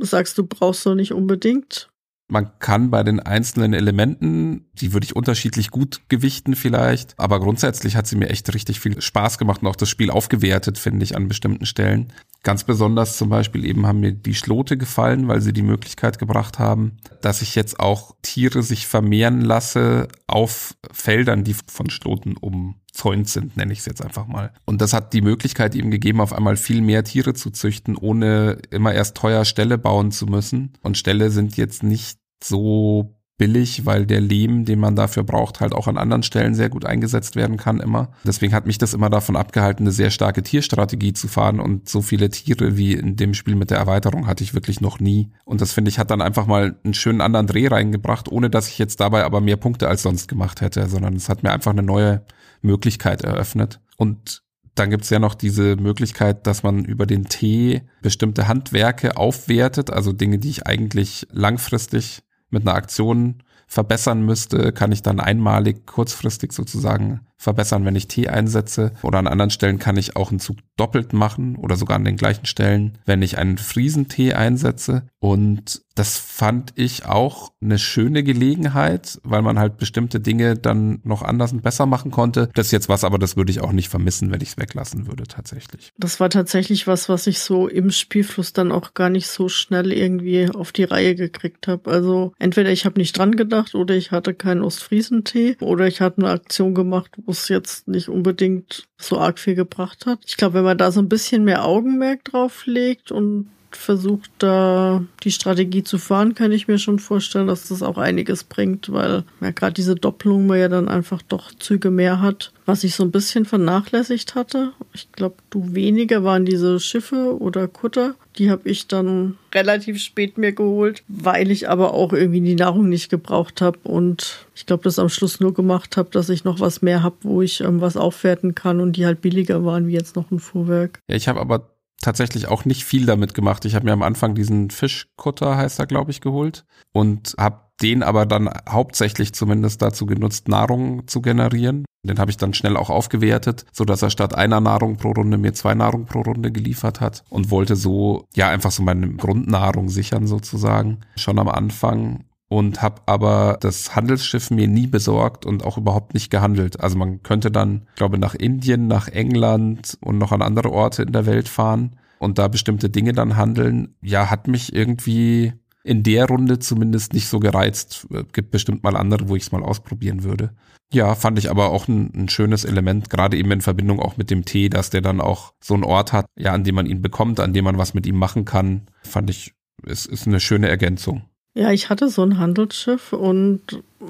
sagst du, brauchst du nicht unbedingt? Man kann bei den einzelnen Elementen, die würde ich unterschiedlich gut gewichten vielleicht, aber grundsätzlich hat sie mir echt richtig viel Spaß gemacht und auch das Spiel aufgewertet, finde ich, an bestimmten Stellen. Ganz besonders zum Beispiel eben haben mir die Schlote gefallen, weil sie die Möglichkeit gebracht haben, dass ich jetzt auch Tiere sich vermehren lasse auf Feldern, die von Schloten umzäunt sind, nenne ich es jetzt einfach mal. Und das hat die Möglichkeit eben gegeben, auf einmal viel mehr Tiere zu züchten, ohne immer erst teuer Ställe bauen zu müssen. Und Ställe sind jetzt nicht so billig, weil der Lehm, den man dafür braucht, halt auch an anderen Stellen sehr gut eingesetzt werden kann immer. Deswegen hat mich das immer davon abgehalten, eine sehr starke Tierstrategie zu fahren und so viele Tiere wie in dem Spiel mit der Erweiterung hatte ich wirklich noch nie. Und das finde ich hat dann einfach mal einen schönen anderen Dreh reingebracht, ohne dass ich jetzt dabei aber mehr Punkte als sonst gemacht hätte, sondern es hat mir einfach eine neue Möglichkeit eröffnet. Und dann gibt's ja noch diese Möglichkeit, dass man über den Tee bestimmte Handwerke aufwertet, also Dinge, die ich eigentlich langfristig mit einer Aktion verbessern müsste, kann ich dann einmalig kurzfristig sozusagen verbessern, wenn ich Tee einsetze. Oder an anderen Stellen kann ich auch einen Zug doppelt machen oder sogar an den gleichen Stellen, wenn ich einen Friesentee einsetze. Und das fand ich auch eine schöne Gelegenheit, weil man halt bestimmte Dinge dann noch anders und besser machen konnte. Das ist jetzt was, aber das würde ich auch nicht vermissen, wenn ich es weglassen würde tatsächlich. Das war tatsächlich was, was ich so im Spielfluss dann auch gar nicht so schnell irgendwie auf die Reihe gekriegt habe. Also entweder ich habe nicht dran gedacht oder ich hatte keinen Ostfriesentee oder ich hatte eine Aktion gemacht, wo es jetzt nicht unbedingt so arg viel gebracht hat. Ich glaube, wenn man da so ein bisschen mehr Augenmerk drauf legt und versucht, da die Strategie zu fahren, kann ich mir schon vorstellen, dass das auch einiges bringt, weil ja gerade diese Doppelung man ja dann einfach doch Züge mehr hat. Was ich so ein bisschen vernachlässigt hatte, ich glaube, du weniger waren diese Schiffe oder Kutter. Die habe ich dann relativ spät mir geholt, weil ich aber auch irgendwie die Nahrung nicht gebraucht habe und ich glaube, das am Schluss nur gemacht habe, dass ich noch was mehr habe, wo ich ähm, was aufwerten kann und die halt billiger waren wie jetzt noch ein Fuhrwerk. Ja, ich habe aber tatsächlich auch nicht viel damit gemacht. Ich habe mir am Anfang diesen Fischkutter, heißt er, glaube ich, geholt und habe den aber dann hauptsächlich zumindest dazu genutzt, Nahrung zu generieren. Den habe ich dann schnell auch aufgewertet, so dass er statt einer Nahrung pro Runde mir zwei Nahrung pro Runde geliefert hat und wollte so ja einfach so meine Grundnahrung sichern sozusagen schon am Anfang und habe aber das Handelsschiff mir nie besorgt und auch überhaupt nicht gehandelt. Also man könnte dann, glaube nach Indien, nach England und noch an andere Orte in der Welt fahren und da bestimmte Dinge dann handeln. Ja, hat mich irgendwie in der Runde zumindest nicht so gereizt. Gibt bestimmt mal andere, wo ich es mal ausprobieren würde. Ja, fand ich aber auch ein, ein, schönes Element, gerade eben in Verbindung auch mit dem Tee, dass der dann auch so einen Ort hat, ja, an dem man ihn bekommt, an dem man was mit ihm machen kann. Fand ich, es ist eine schöne Ergänzung. Ja, ich hatte so ein Handelsschiff und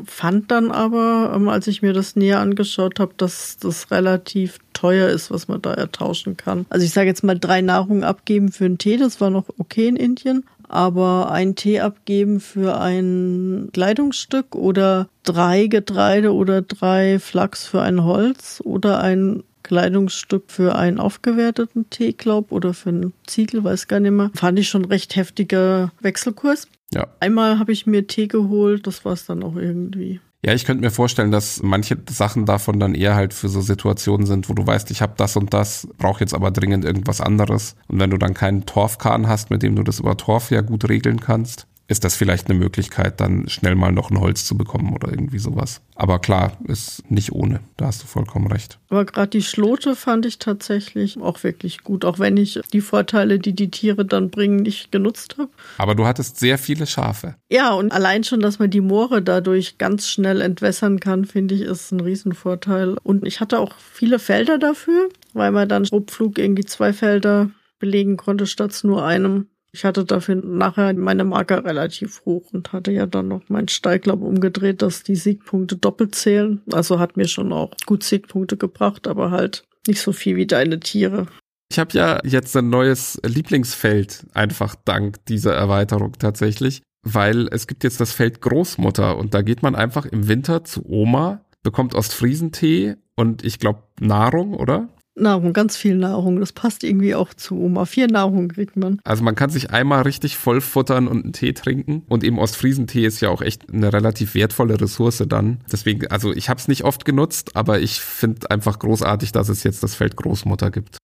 fand dann aber, ähm, als ich mir das näher angeschaut habe, dass das relativ teuer ist, was man da ertauschen kann. Also ich sage jetzt mal drei Nahrungen abgeben für einen Tee, das war noch okay in Indien, aber ein Tee abgeben für ein Kleidungsstück oder drei Getreide oder drei Flachs für ein Holz oder ein Kleidungsstück für einen aufgewerteten Tee, glaub, oder für einen Ziegel, weiß gar nicht mehr. Fand ich schon recht heftiger Wechselkurs. Ja. Einmal habe ich mir Tee geholt, das war es dann auch irgendwie. Ja, ich könnte mir vorstellen, dass manche Sachen davon dann eher halt für so Situationen sind, wo du weißt, ich habe das und das, brauche jetzt aber dringend irgendwas anderes. Und wenn du dann keinen Torfkahn hast, mit dem du das über Torf ja gut regeln kannst, ist das vielleicht eine Möglichkeit, dann schnell mal noch ein Holz zu bekommen oder irgendwie sowas. Aber klar, ist nicht ohne. Da hast du vollkommen recht. Aber gerade die Schlote fand ich tatsächlich auch wirklich gut, auch wenn ich die Vorteile, die die Tiere dann bringen, nicht genutzt habe. Aber du hattest sehr viele Schafe. Ja, und allein schon, dass man die Moore dadurch ganz schnell entwässern kann, finde ich, ist ein Riesenvorteil. Und ich hatte auch viele Felder dafür, weil man dann Rupflug irgendwie zwei Felder belegen konnte statt nur einem. Ich hatte dafür nachher meine Marker relativ hoch und hatte ja dann noch meinen Steiglaub umgedreht, dass die Siegpunkte doppelt zählen. Also hat mir schon auch gut Siegpunkte gebracht, aber halt nicht so viel wie deine Tiere. Ich habe ja jetzt ein neues Lieblingsfeld, einfach dank dieser Erweiterung tatsächlich, weil es gibt jetzt das Feld Großmutter und da geht man einfach im Winter zu Oma, bekommt Ostfriesentee und ich glaube Nahrung, oder? Nahrung, ganz viel Nahrung. Das passt irgendwie auch zu Oma. Vier Nahrung kriegt man. Also man kann sich einmal richtig voll futtern und einen Tee trinken. Und eben Ostfriesentee ist ja auch echt eine relativ wertvolle Ressource dann. Deswegen, also ich habe es nicht oft genutzt, aber ich finde einfach großartig, dass es jetzt das Feld Großmutter gibt.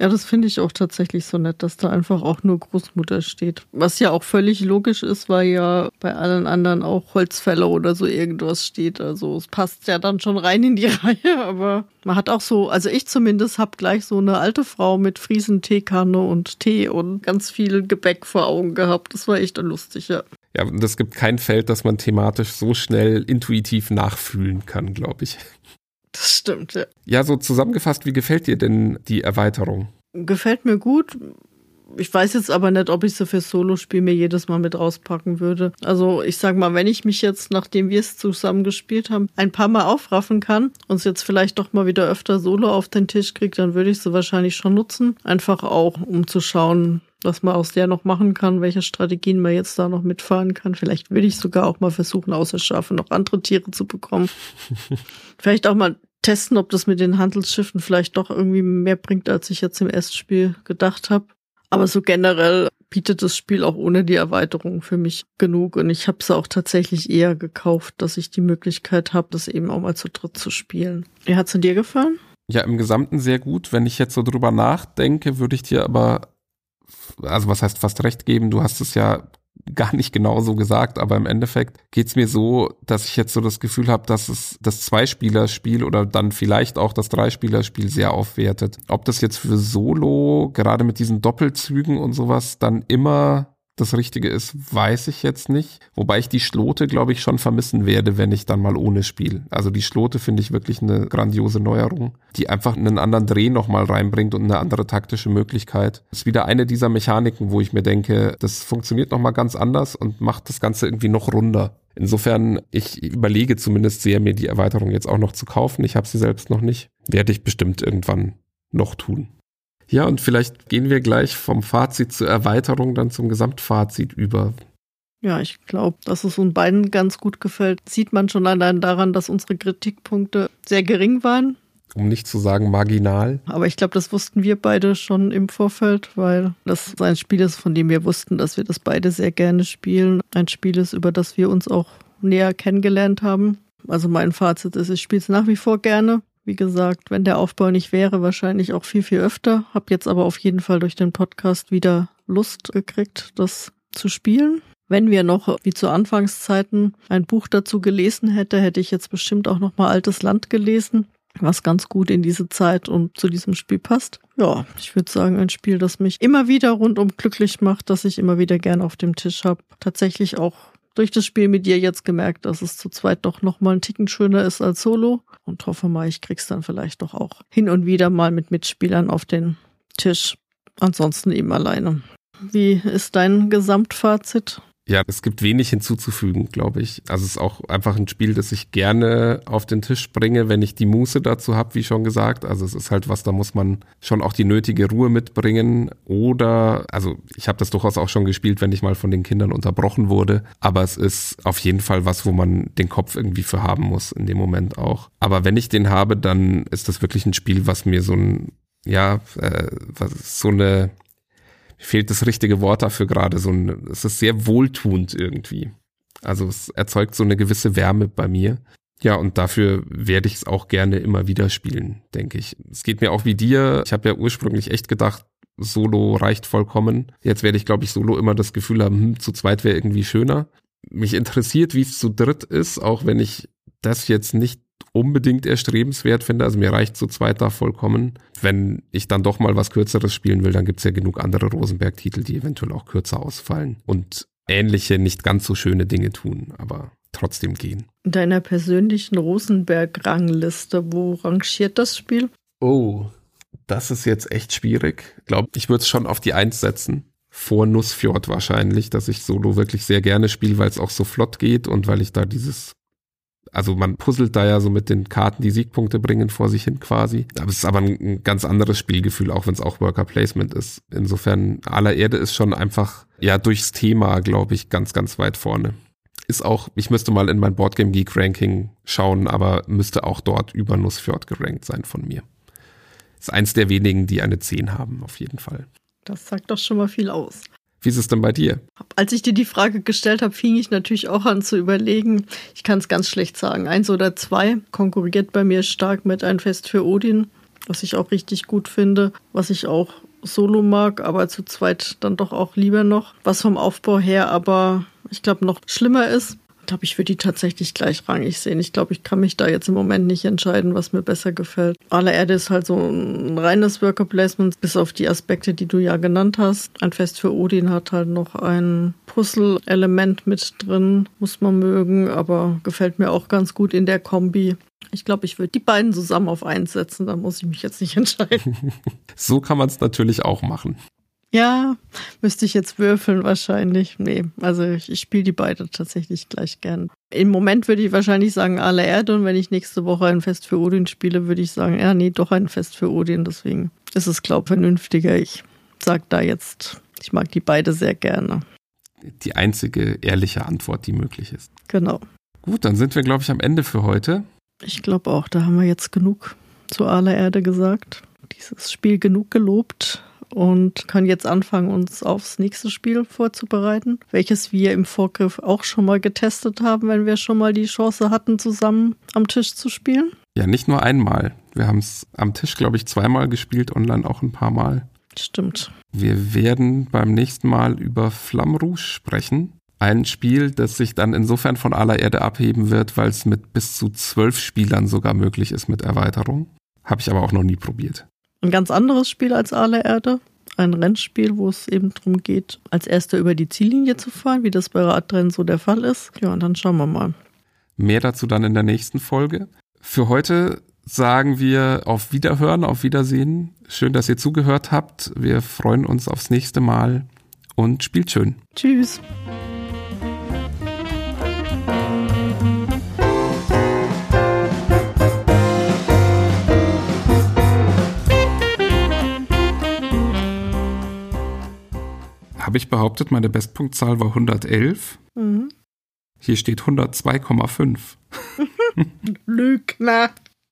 Ja, das finde ich auch tatsächlich so nett, dass da einfach auch nur Großmutter steht. Was ja auch völlig logisch ist, weil ja bei allen anderen auch Holzfäller oder so irgendwas steht. Also es passt ja dann schon rein in die Reihe, aber man hat auch so, also ich zumindest habe gleich so eine alte Frau mit Friesen Teekanne und Tee und ganz viel Gebäck vor Augen gehabt. Das war echt lustig, ja. Ja, und es gibt kein Feld, das man thematisch so schnell intuitiv nachfühlen kann, glaube ich. Das stimmt, ja. Ja, so zusammengefasst, wie gefällt dir denn die Erweiterung? Gefällt mir gut. Ich weiß jetzt aber nicht, ob ich sie fürs Solospiel mir jedes Mal mit rauspacken würde. Also ich sag mal, wenn ich mich jetzt, nachdem wir es zusammen gespielt haben, ein paar Mal aufraffen kann und es jetzt vielleicht doch mal wieder öfter Solo auf den Tisch kriegt, dann würde ich sie wahrscheinlich schon nutzen. Einfach auch, um zu schauen, was man aus der noch machen kann, welche Strategien man jetzt da noch mitfahren kann. Vielleicht würde ich sogar auch mal versuchen, außer Schafe noch andere Tiere zu bekommen. vielleicht auch mal testen, ob das mit den Handelsschiffen vielleicht doch irgendwie mehr bringt, als ich jetzt im Erstspiel gedacht habe. Aber so generell bietet das Spiel auch ohne die Erweiterung für mich genug. Und ich habe es auch tatsächlich eher gekauft, dass ich die Möglichkeit habe, das eben auch mal zu dritt zu spielen. Wie hat's dir gefallen? Ja, im Gesamten sehr gut. Wenn ich jetzt so drüber nachdenke, würde ich dir aber also was heißt fast recht geben, du hast es ja gar nicht genau so gesagt, aber im Endeffekt geht's mir so, dass ich jetzt so das Gefühl habe, dass es das Zweispielerspiel oder dann vielleicht auch das Dreispielerspiel sehr aufwertet. Ob das jetzt für Solo, gerade mit diesen Doppelzügen und sowas, dann immer das Richtige ist, weiß ich jetzt nicht. Wobei ich die Schlote, glaube ich, schon vermissen werde, wenn ich dann mal ohne spiele. Also die Schlote finde ich wirklich eine grandiose Neuerung, die einfach einen anderen Dreh nochmal reinbringt und eine andere taktische Möglichkeit. Das ist wieder eine dieser Mechaniken, wo ich mir denke, das funktioniert nochmal ganz anders und macht das Ganze irgendwie noch runder. Insofern, ich überlege zumindest sehr, mir die Erweiterung jetzt auch noch zu kaufen. Ich habe sie selbst noch nicht. Werde ich bestimmt irgendwann noch tun. Ja, und vielleicht gehen wir gleich vom Fazit zur Erweiterung dann zum Gesamtfazit über. Ja, ich glaube, dass es uns beiden ganz gut gefällt. Sieht man schon allein daran, dass unsere Kritikpunkte sehr gering waren. Um nicht zu sagen marginal. Aber ich glaube, das wussten wir beide schon im Vorfeld, weil das ein Spiel ist, von dem wir wussten, dass wir das beide sehr gerne spielen. Ein Spiel ist, über das wir uns auch näher kennengelernt haben. Also mein Fazit ist, ich spiele es nach wie vor gerne. Wie gesagt, wenn der Aufbau nicht wäre, wahrscheinlich auch viel, viel öfter. Hab jetzt aber auf jeden Fall durch den Podcast wieder Lust gekriegt, das zu spielen. Wenn wir noch, wie zu Anfangszeiten, ein Buch dazu gelesen hätte, hätte ich jetzt bestimmt auch noch mal Altes Land gelesen, was ganz gut in diese Zeit und zu diesem Spiel passt. Ja, ich würde sagen, ein Spiel, das mich immer wieder rundum glücklich macht, das ich immer wieder gern auf dem Tisch habe. Tatsächlich auch durch das Spiel mit dir jetzt gemerkt, dass es zu zweit doch noch mal ein Ticken schöner ist als Solo und hoffe mal, ich krieg's dann vielleicht doch auch hin und wieder mal mit Mitspielern auf den Tisch. Ansonsten eben alleine. Wie ist dein Gesamtfazit? Ja, es gibt wenig hinzuzufügen, glaube ich. Also es ist auch einfach ein Spiel, das ich gerne auf den Tisch bringe, wenn ich die Muße dazu habe, wie schon gesagt. Also es ist halt was, da muss man schon auch die nötige Ruhe mitbringen. Oder, also ich habe das durchaus auch schon gespielt, wenn ich mal von den Kindern unterbrochen wurde. Aber es ist auf jeden Fall was, wo man den Kopf irgendwie für haben muss in dem Moment auch. Aber wenn ich den habe, dann ist das wirklich ein Spiel, was mir so ein ja, äh, was so eine fehlt das richtige Wort dafür gerade. So ein, es ist sehr wohltuend irgendwie. Also es erzeugt so eine gewisse Wärme bei mir. Ja, und dafür werde ich es auch gerne immer wieder spielen, denke ich. Es geht mir auch wie dir. Ich habe ja ursprünglich echt gedacht, Solo reicht vollkommen. Jetzt werde ich, glaube ich, Solo immer das Gefühl haben, hm, zu zweit wäre irgendwie schöner. Mich interessiert, wie es zu dritt ist, auch wenn ich das jetzt nicht unbedingt erstrebenswert finde. Also mir reicht zu zweit da vollkommen. Wenn ich dann doch mal was Kürzeres spielen will, dann gibt's ja genug andere Rosenberg-Titel, die eventuell auch kürzer ausfallen und ähnliche, nicht ganz so schöne Dinge tun, aber trotzdem gehen. In deiner persönlichen Rosenberg-Rangliste, wo rangiert das Spiel? Oh, das ist jetzt echt schwierig. Ich glaube, ich würde es schon auf die Eins setzen. Vor Nussfjord wahrscheinlich, dass ich Solo wirklich sehr gerne spiele, weil es auch so flott geht und weil ich da dieses also man puzzelt da ja so mit den Karten, die Siegpunkte bringen vor sich hin quasi. Aber es ist aber ein, ganz anderes Spielgefühl, auch wenn es auch Worker Placement ist. Insofern, aller Erde ist schon einfach, ja, durchs Thema, glaube ich, ganz, ganz weit vorne. Ist auch, ich müsste mal in mein Boardgame Geek Ranking schauen, aber müsste auch dort über Nussfjord gerankt sein von mir. Ist eins der wenigen, die eine 10 haben, auf jeden Fall. Das sagt doch schon mal viel aus. Wie ist es denn bei dir? Als ich dir die Frage gestellt habe, fing ich natürlich auch an zu überlegen. Ich kann es ganz schlecht sagen. Eins oder zwei konkurriert bei mir stark mit ein Fest für Odin, was ich auch richtig gut finde, was ich auch solo mag, aber zu zweit dann doch auch lieber noch. Was vom Aufbau her aber, ich glaube, noch schlimmer ist glaube, ich würde die tatsächlich gleichrangig sehen. Ich glaube, ich kann mich da jetzt im Moment nicht entscheiden, was mir besser gefällt. Aller Erde ist halt so ein reines Worker Placement, bis auf die Aspekte, die du ja genannt hast. Ein Fest für Odin hat halt noch ein Puzzle-Element mit drin, muss man mögen, aber gefällt mir auch ganz gut in der Kombi. Ich glaube, ich würde die beiden zusammen auf eins setzen, da muss ich mich jetzt nicht entscheiden. so kann man es natürlich auch machen. Ja, müsste ich jetzt würfeln wahrscheinlich. Nee, also ich, ich spiele die beide tatsächlich gleich gern. Im Moment würde ich wahrscheinlich sagen alle Erde und wenn ich nächste Woche ein Fest für Odin spiele, würde ich sagen, ja, nee, doch ein Fest für Odin. Deswegen ist es, glaube ich, vernünftiger. Ich sage da jetzt, ich mag die beide sehr gerne. Die einzige ehrliche Antwort, die möglich ist. Genau. Gut, dann sind wir, glaube ich, am Ende für heute. Ich glaube auch, da haben wir jetzt genug zu aller Erde gesagt. Dieses Spiel genug gelobt und können jetzt anfangen, uns aufs nächste Spiel vorzubereiten, welches wir im Vorgriff auch schon mal getestet haben, wenn wir schon mal die Chance hatten, zusammen am Tisch zu spielen. Ja, nicht nur einmal. Wir haben es am Tisch, glaube ich, zweimal gespielt, online auch ein paar Mal. Stimmt. Wir werden beim nächsten Mal über Flamme Rouge sprechen. Ein Spiel, das sich dann insofern von aller Erde abheben wird, weil es mit bis zu zwölf Spielern sogar möglich ist mit Erweiterung. Habe ich aber auch noch nie probiert ein ganz anderes Spiel als Aale Erde. Ein Rennspiel, wo es eben darum geht, als Erster über die Ziellinie zu fahren, wie das bei Radrennen so der Fall ist. Ja, und dann schauen wir mal. Mehr dazu dann in der nächsten Folge. Für heute sagen wir auf Wiederhören, auf Wiedersehen. Schön, dass ihr zugehört habt. Wir freuen uns aufs nächste Mal und spielt schön. Tschüss. Habe ich behauptet, meine Bestpunktzahl war 111? Mhm. Hier steht 102,5. Lügner.